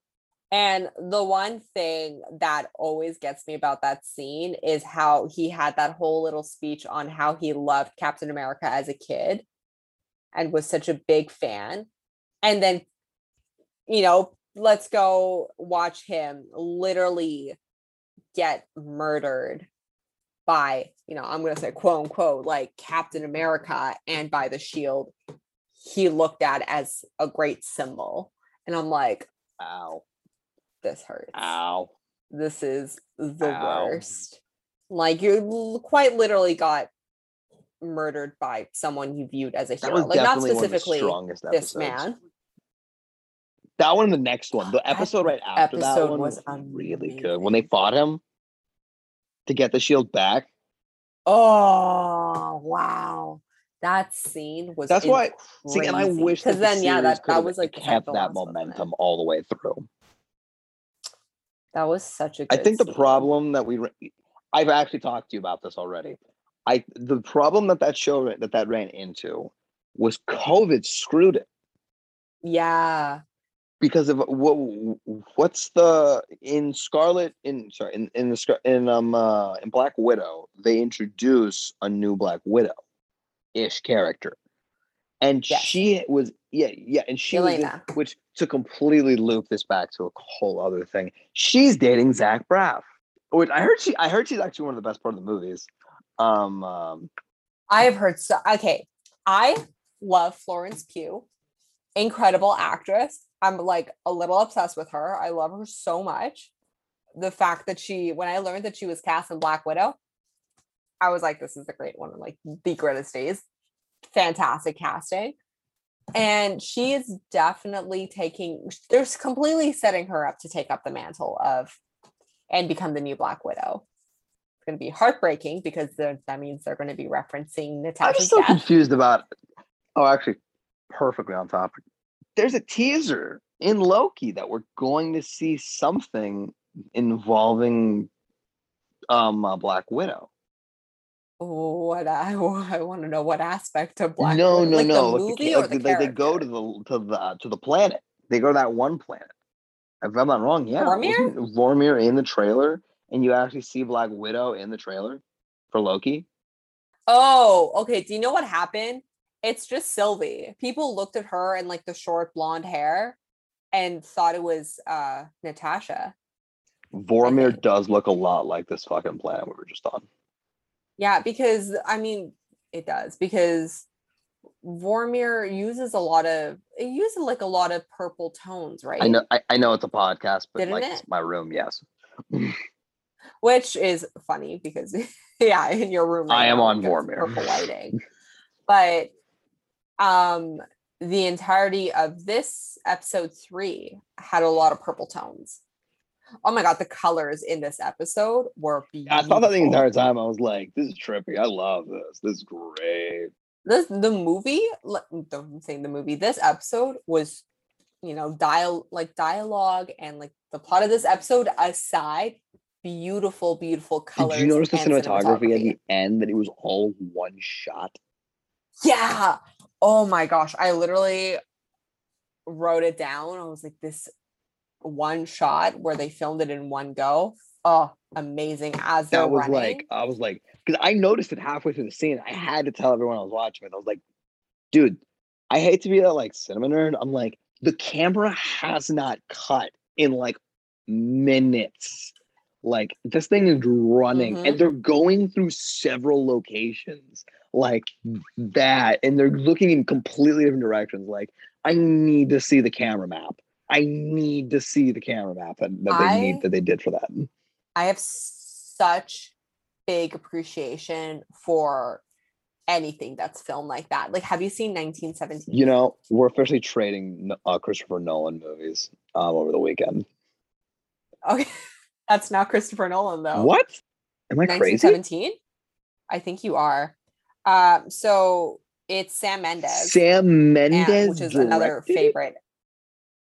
And the one thing that always gets me about that scene is how he had that whole little speech on how he loved Captain America as a kid and was such a big fan. And then, you know, let's go watch him literally get murdered by, you know, I'm going to say quote unquote, like Captain America and by the shield he looked at as a great symbol. And I'm like, Ow, this hurts. ow. This is the Ow. worst. Like you quite literally got murdered by someone you viewed as a hero. Like not definitely one of the specifically this episodes. man. That one and the next one. The episode right after that one was was really good. When they fought him to get the shield back. Oh wow. That scene was That's why- See, and I wish because then yeah, that, that was like kept that momentum all the way through. That was such a I think the problem that we I've actually talked to you about this already. I the problem that that show that that ran into was COVID screwed it Yeah. because of what what's the in Scarlet in sorry in in the Scar- in um uh, in Black Widow they introduce a new Black Widow ish character and Yes. she was yeah yeah and she was in- which to completely loop this back to a whole other thing she's dating Zach Braff which I heard she I heard she's actually one of the best part of the movies um, um I have heard so okay. I love Florence Pugh, incredible actress. I'm like a little obsessed with her. I love her so much. The fact that she, when I learned that she was cast in Black Widow, I was like, this is the great one, like the greatest days. Fantastic casting. And she is definitely taking, there's completely setting her up to take up the mantle of and become the new Black Widow. It's going to be heartbreaking because they're- that means they're going to be referencing Natasha. I'm still death. confused about oh actually perfectly on topic there's a teaser in Loki that we're going to see something involving um uh, Black Widow What I, I want to know what aspect of Black no Widow, no like no the movie or the they, they go to the to the uh, to the planet they go to that one planet if I'm not wrong yeah Vormir? Vormir in the trailer and you actually see Black Widow in the trailer for Loki Oh, okay. Do you know what happened? It's just Sylvie. People looked at her and like the short blonde hair and thought it was uh Natasha. Vormir does look a lot like this fucking planet we were just on Yeah, because I mean it does because Vormir uses a lot of it uses like a lot of purple tones, right? I know I, I know it's a podcast but Didn't like it? it's my room yes which is funny because yeah, in your room I am on you've got some Vormir. purple lighting, but um, the entirety of this episode three had a lot of purple tones. Oh my god, the colors in this episode were beautiful. I thought that the entire time. I was like, "This is trippy. I love this. This is great." This the movie. Don't saying the movie. This episode was, you know, dial like dialogue and like the plot of this episode aside, beautiful, beautiful colors. Did you notice the and cinematography, at the end that it was all one shot? Yeah. Oh my gosh. I literally wrote it down. I was like, this one shot where they filmed it in one go. Oh, amazing. As that was running. like, I was like, because I noticed it halfway through the scene. I had to tell everyone I was watching it. I was like, dude, I hate to be a like cinema nerd. I'm like, the camera has not cut in like minutes. Like this thing is running Mhm. and they're going through several locations like that. And they're looking in completely different directions. Like, I need to see the camera map. I need to see the camera map that, that they I- need that they did for that. I have such big appreciation for anything that's filmed like that. Like, have you seen 1917? You know, we're officially trading uh, Christopher Nolan movies um, over the weekend. okay, that's not Christopher Nolan though. What? Am I crazy? 1917? I think you are. Um, so it's Sam Mendes, Sam and- Mendes, which is another directed it? favorite.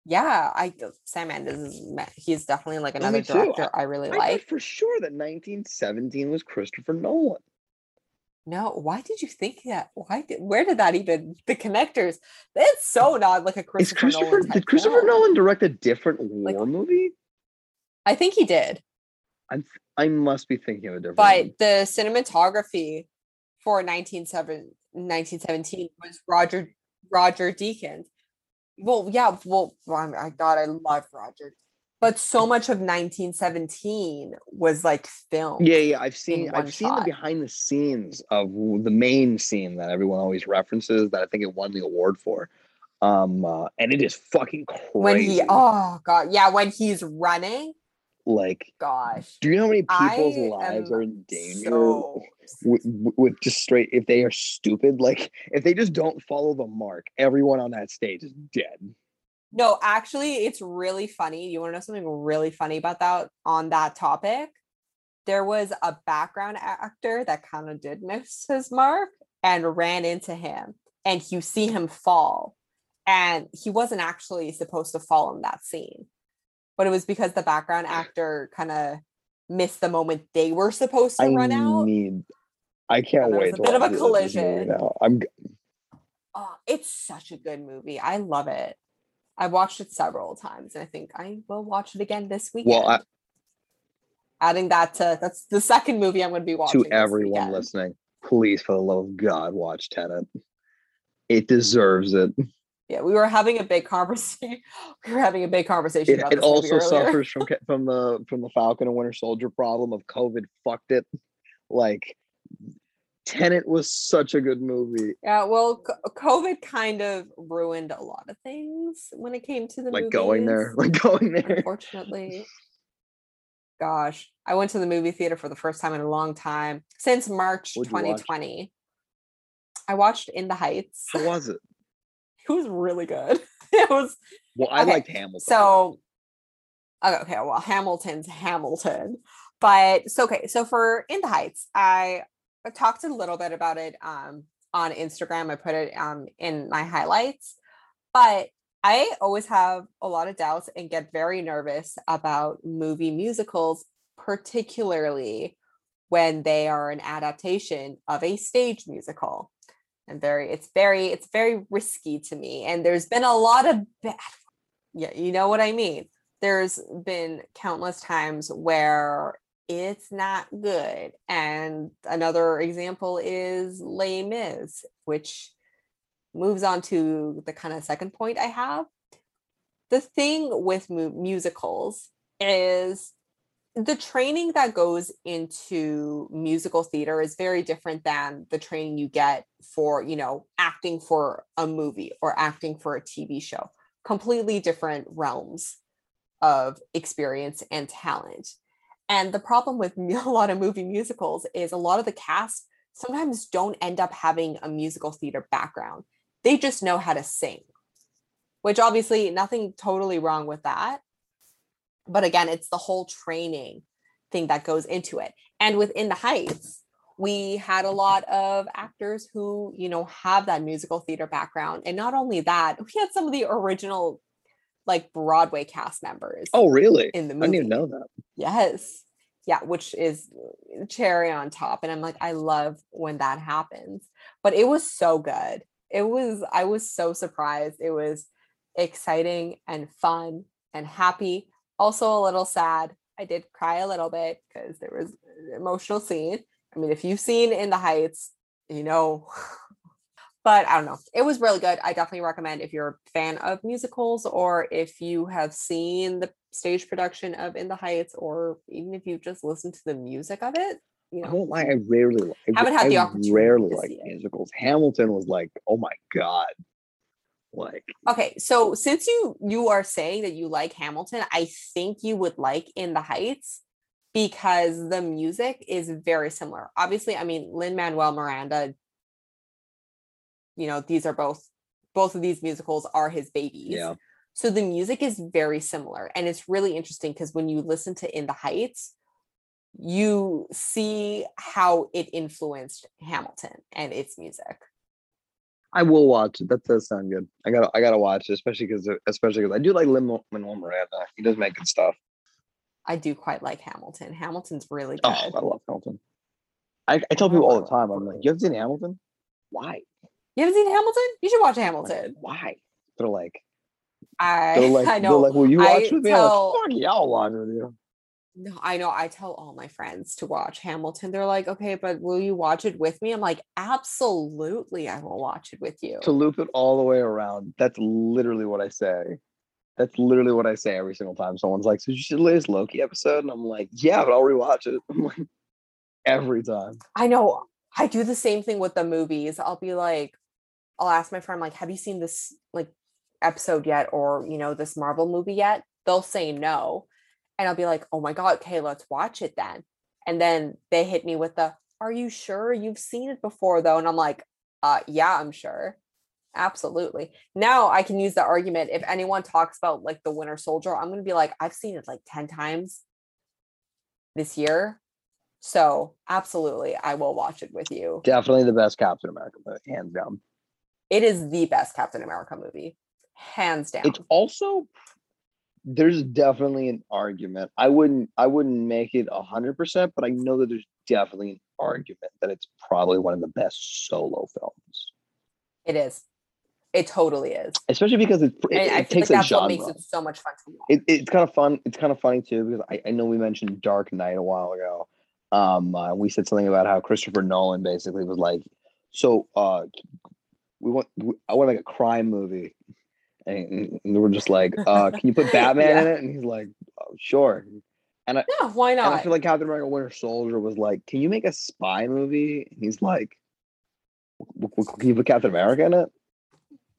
Yeah, I Sam Mendes is he's definitely like Oh, another director I really I like. for sure that 1917 was Christopher Nolan. No, why did you think that? Why did where did that even the connectors? It's so not like a Is Christopher, Christopher Nolan did Christopher film. Nolan direct a different war Like- movie? I think he did. I'm I must be thinking of a different. one. But the cinematography for 1917, 1917 was Roger Roger Deakins. Well, yeah, well, I God, I love Roger. But so much of 1917 was like film. Yeah, yeah, I've seen I've seen the behind the scenes of the main scene that everyone always references that I think it won the award for. Um uh, and it is fucking crazy. When he oh god, yeah, when he's running, like gosh. do you know how many people's I lives are in danger So with, with just straight if they are stupid like if they just don't follow the mark everyone on that stage is dead No, actually, it's really funny. You want to know something really funny about that on that topic? There was a background actor that kind of did miss his mark and ran into him, and you see him fall. And he wasn't actually supposed to fall in that scene, but it was because the background actor kind of missed the moment they were supposed to i run out. need i can't wait a bit of a watch this movie collision. i'm Oh, it's such a good movie. I love it. I watched it several times, and I think I will watch it again this weekend. Well, I- Adding that to that's the second movie I'm going to be watching. to everyone listening please for the love of god watch Tenet. it deserves it Yeah, we were having a big conversation. We were having a big conversation it, about it also suffers from from the from the falcon and winter soldier problem of covid fucked it like Tenet was such a good movie Yeah, well, COVID kind of ruined a lot of things when it came to the like going there like going there unfortunately. Gosh, I went to the movie theater for the first time in a long time since March What'd you watch? 2020. I watched In the Heights. how was it It was really good. It was well i Okay, liked hamilton so okay, well, Hamilton's Hamilton. But so okay, so for In the Heights, I I talked a little bit about it um on Instagram. I put it um in my highlights, but I always have a lot of doubts and get very nervous about movie musicals, particularly when they are an adaptation of a stage musical. And very, it's very, it's very risky to me. And there's been a lot of bad, yeah, you know what I mean. There's been countless times where it's not good. And another example is Les Mis, which moves on to the kind of second point I have. The thing with mu- musicals is the training that goes into musical theater is very different than the training you get for, you know, acting for a movie or acting for a TV show. Completely different realms of experience and talent. And the problem with a lot of movie musicals is a lot of the cast sometimes don't end up having a musical theater background. they just know how to sing which obviously nothing totally wrong with that but again it's the whole training thing that goes into it. And within the heights we had a lot of actors who you know have that musical theater background. And not only that we had some of the original like broadway cast members Oh, really? in the I movie didn't even know that. yes. Yeah which is cherry on top. And i'm like i love when that happens. But it was so good. It was i was so surprised. It was exciting and fun and happy also a little sad i did cry a little bit because there was an emotional scene i mean if you've seen in the heights you know but i don't know it was really good i definitely recommend if you're a fan of musicals or if you have seen the stage production of in the heights or even if you just listen to the music of it you I know won't lie, I rarely I, Haven't had the I opportunity rarely like musicals. Hamilton was like, oh my god. Like okay so since you you are saying that you like hamilton i think you would like in the heights because the music is very similar. Obviously i mean lin manuel miranda you know these are both both of these musicals are his babies. Yeah. so the music is very similar and it's really interesting because when you listen to in the heights you see how it influenced hamilton and its music I will watch it. That does sound good. I gotta I gotta watch it, especially because especially because I do like Lin Manuel Miranda. He does make good stuff. i do quite like hamilton hamilton's really good Oh, I love Hamilton. I, I tell people all the time, I'm like, you haven't seen Hamilton? Why? You haven't seen Hamilton? You should watch I'm like, Hamilton. Why? They're like, I they're like, I they're like, will you I watch with me? tell- I'm like, fuck yeah, I'll watch with you. No, I know. I tell all my friends to watch Hamilton. They're like, okay, but will you watch it with me? I'm like, absolutely, I will watch it with you. To loop it all the way around, that's literally what I say. That's literally what I say every single time someone's like, so you should latest Loki episode? And I'm like, yeah, but I'll rewatch it. I'm like, every time. I know. I do the same thing with the movies. I'll be like, I'll ask my friend, like, have you seen this like episode yet, or you know, this Marvel movie yet? They'll say no, and I'll be like, oh my god, okay, let's watch it then. And then they hit me with the, are you sure you've seen it before though? And I'm like, uh, yeah, I'm sure. Absolutely. Now I can use the argument if anyone talks about like the Winter Soldier, I'm gonna be like, I've seen it like 10 times this year. So absolutely, I will watch it with you. Definitely the best Captain America movie, hands down. It is the best Captain America movie, hands down. It's also there's definitely an argument. I wouldn't I wouldn't make it a hundred percent, but I know that there's definitely an argument that it's probably one of the best solo films. It is. It totally is. Especially because it, it, it feel like takes a that's what genre. makes it so much fun to watch. it, it's kind of fun. It's kind of funny too because I, I know we mentioned Dark Knight a while ago. Um, uh, we said something about how Christopher Nolan basically was like, so uh, we want I want to make a crime movie, and, we're just like, uh, can you put Batman in it? And he's like, oh, sure. And I, Yeah, why and I feel like Captain America: Winter Soldier was like, can you make a spy movie? And he's like, "W- w- can you put Captain America in it?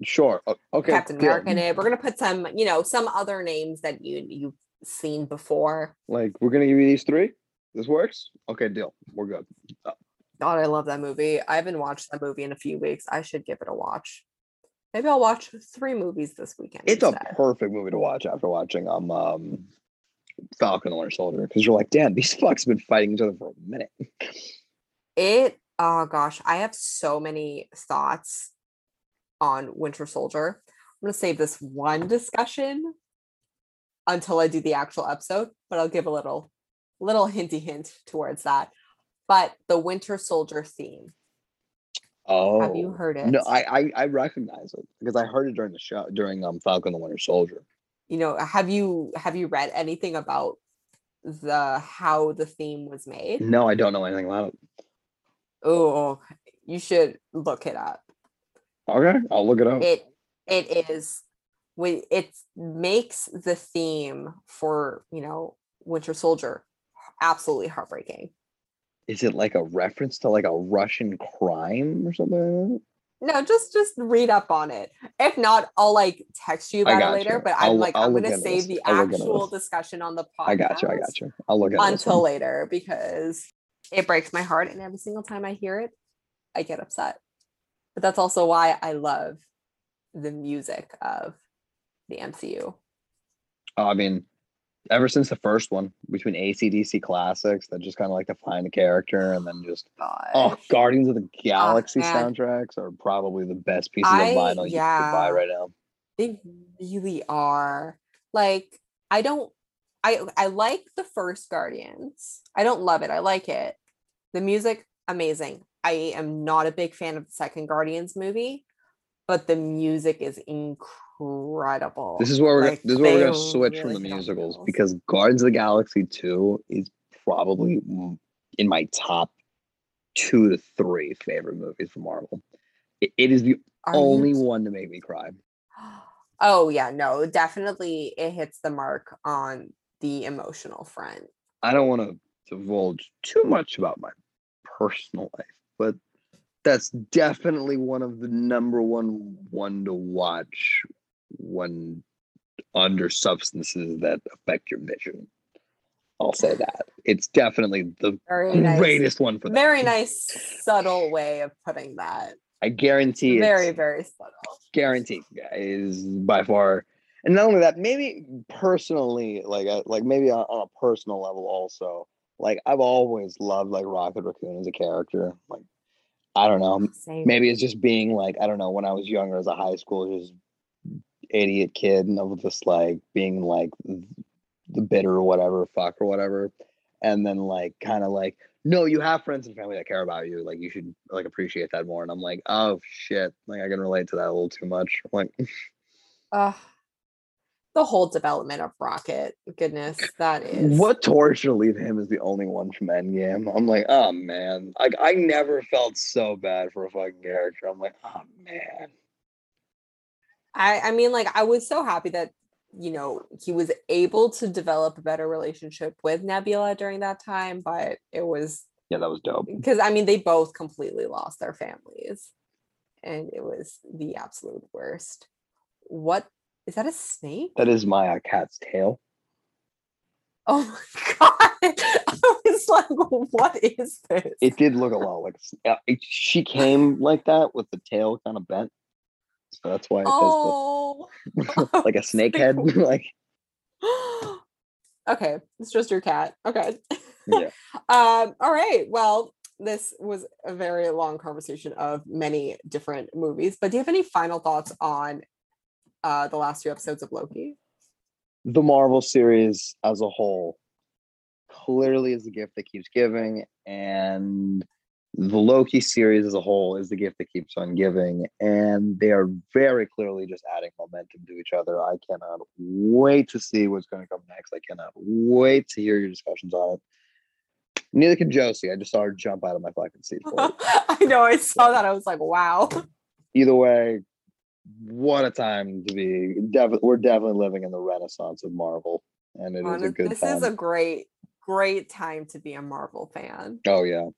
Sure. Okay. Captain deal." America in it. We're gonna put some, you know, some other names that you you've seen before. Like, we're gonna give you these three. This works. Okay, deal. We're good. God, I love that movie. I haven't watched that movie in a few weeks. I should give it a watch. Maybe I'll watch three movies this weekend. It's a perfect movie to watch after watching um, um Falcon and the Winter Soldier because you're like, damn, these fucks have been fighting each other for a minute. it oh gosh i have so many thoughts on winter soldier i'm going to save this one discussion until i do the actual episode but i'll give a little little hinty hint towards that but the winter soldier theme Oh, have you heard it No, I, I I recognize it because I heard it during the show during um Falcon the Winter Soldier. you know have you have you read anything about the how the theme was made No, I don't know anything about it. oh you should look it up Okay, I'll look it up. it it is it makes the theme for you know winter soldier absolutely heartbreaking Is it like a reference to like a Russian crime or something? No just just read up on it if not i'll like text you I about it later you. but I'll i'm like I'll i'm gonna save the I'll actual discussion on the podcast? I got you. I got you. I'll look at until later because it breaks my heart and every single time i hear it i get upset but that's also why i love the music of the MCU. Oh, I mean, ever since the first one, between ACDC classics that just kind of like define the character, and then just God. oh, Guardians of the Galaxy oh, man. soundtracks are probably the best pieces I- of vinyl you yeah. could buy right now. They really are. Like I don't I I like the first Guardians. I don't love it. I like it. The music amazing. I am not a big fan of the second Guardians movie, but the music is incredible. This is where we're Like, this is where we're gonna switch from the on musicals because Guardians of the Galaxy 2 is probably in my top two to three favorite movies from Marvel. It- it is the Are you- only one to make me cry. Oh yeah, no, definitely it hits the mark on the emotional front. I don't want to divulge too much about my personal life, but that's definitely one of the number one one to watch when under substances that affect your vision. I'll say that. It's definitely the Very nice. greatest one for that. Very nice subtle way of putting that. I guarantee Very, very subtle. guarantee is by far and not only that maybe personally like uh, like maybe on, on a personal level also like i've always loved like rocket raccoon as a character like i don't know Same. maybe it's just being like i don't know when i was younger as a high school just idiot kid and was just like being like the bitter or whatever fuck or whatever and then like kind of like no you have friends and family that care about you like you should like appreciate that more and i'm like oh shit like i can relate to that a little too much like Ugh. the whole development of Rocket, goodness, that is what torture to leave him is the only one from Endgame. I'm like, oh man. Like I never felt so bad for a fucking character. I'm like, oh man. I I mean like I was so happy that you know he was able to develop a better relationship with Nebula during that time, but it was Yeah, that was dope. because I mean they both completely lost their families and it was the absolute worst. What is that a snake? That is my uh, cat's tail. Oh my god. I was like, what is this? It did look a lot like uh, she came like that with the tail kind of bent. So that's why it oh does the, like a snake head. like okay, it's just your cat. Okay. Yeah. um, all right. Well, this was a very long conversation of many different movies, but do you have any final thoughts on uh the last two episodes of Loki? the Marvel series as a whole clearly is the gift that keeps giving, and the Loki series as a whole is the gift that keeps on giving. And they are very clearly just adding momentum to each other. I cannot wait to see what's going to come next. I cannot wait to hear your discussions on it. Neither can Josie. I just saw her jump out of my fucking seat. I know I saw that. I was like, wow. Either way, what a time to be. Definitely, we're definitely living in the renaissance of Marvel, and it is a good this time. is a great, great time to be a Marvel fan. Oh yeah.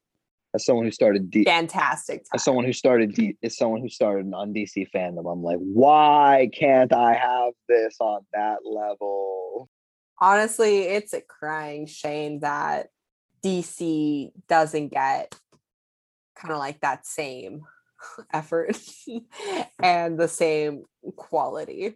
As someone who started D- Fantastic time. as someone who started D- as someone who started on DC fandom, I'm like, why can't I have this on that level? honestly, it's a crying shame that DC doesn't get kind of like that same effort and the same quality.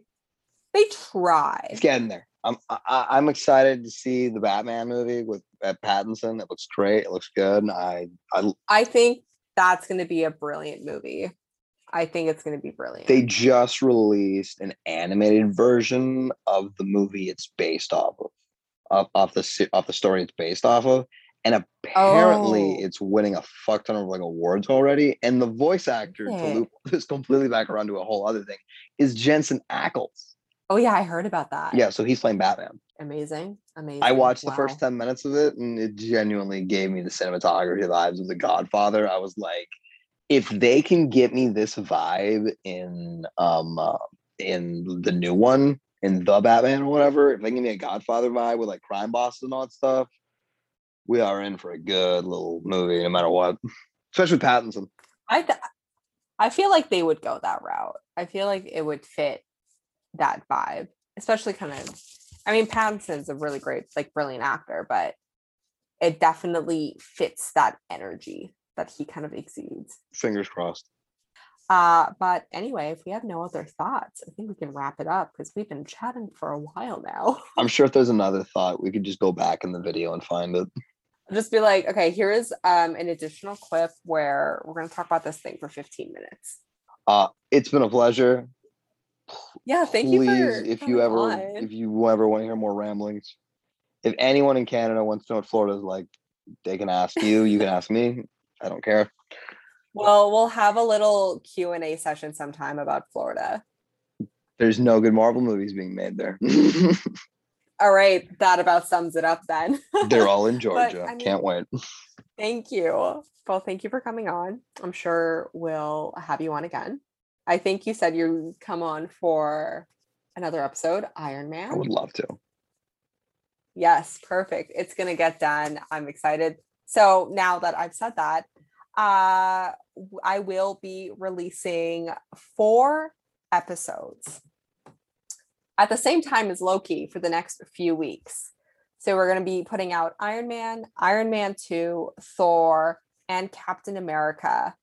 They try. It's getting there. I'm I, I- I'm excited to see the Batman movie with uh, Pattinson. It looks great. It looks good. I I I think that's going to be a brilliant movie. I think it's going to be brilliant. they just released an animated version of the movie it's based off of, off, off the off the story it's based off of, and apparently Oh. it's winning a fuck ton of like awards already. And the voice actor to loop this completely back around to a whole other thing is Jensen Ackles. Oh yeah, I heard about that. Yeah, so he's playing Batman. Amazing. Amazing. I watched the first 10 minutes of it and it genuinely gave me the cinematography vibes of The Godfather. I was like, if they can get me this vibe in um uh, in the new one, in the Batman or whatever, if they give me a Godfather vibe with like crime bosses and all that stuff, we are in for a good little movie, no matter what. Especially with Pattinson. I th- I feel like they would go that route. I feel like it would fit that vibe, especially kind of. I mean, Pattinson's a really great, like, brilliant actor, but it definitely fits that energy that he kind of exudes. Fingers crossed. Uh, but anyway, if we have no other thoughts, I think we can wrap it up because we've been chatting for a while now. I'm sure if there's another thought, we could just go back in the video and find it. Just be like, okay, here is um, an additional clip where we're going to talk about this thing for 15 minutes. Uh, it's been a pleasure. Yeah, thank you. Please, For if you ever, on. if you ever want to hear more ramblings, if anyone in Canada wants to know what Florida is like, they can ask you. You can ask me. I don't care. Well, we'll have a little Q and A session sometime about Florida. There's no good Marvel movies being made there. All right, that about sums it up then. They're all in Georgia. I mean- Can't wait. thank you. Well, thank you for coming on. I'm sure we'll have you on again. I think you said you come on for another episode, Iron Man. I would love to. Yes, perfect. It's gonna get done. I'm excited. So now that I've said that, uh I will be releasing four episodes at the same time as Loki for the next few weeks. So we're gonna be putting out Iron Man, Iron Man 2, Thor, and Captain America,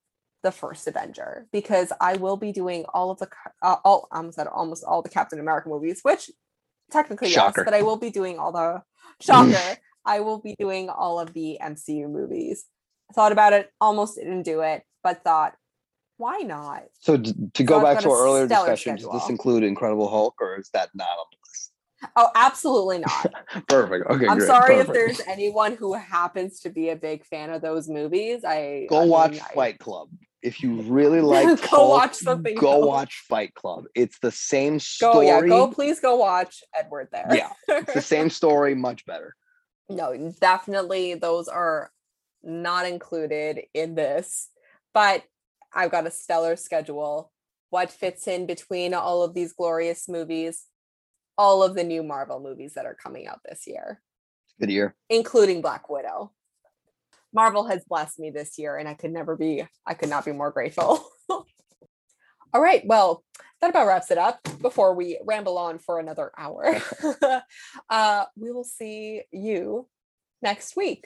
the first Avenger, because I will be doing all of the uh, all I almost said almost all the Captain America movies, which technically Shocker. yes, but I will be doing all the shocker. I will be doing all of the MCU movies. I thought about it, almost didn't do it, but thought, why not? So d- to go I've back to our earlier discussion, does this include Incredible Hulk or is that not on the list? Oh, absolutely not. Perfect. Okay, I'm great. sorry if there's anyone who happens to be a big fan of those movies. I Go I watch I- Fight Club. If you really like Go Hulk, watch something Go else. watch Fight Club. It's the same story Go, yeah, go please go watch Edward there. Yeah, It's the same story, much better. no, definitely those are not included in this. But I've got a stellar schedule. What fits in between all of these glorious movies? All of the new Marvel movies that are coming out this year, Good year. including Black Widow. Marvel has blessed me this year, and I could never be, I could not be more grateful. All right. Well, that about wraps it up before we ramble on for another hour. uh, we will see you next week.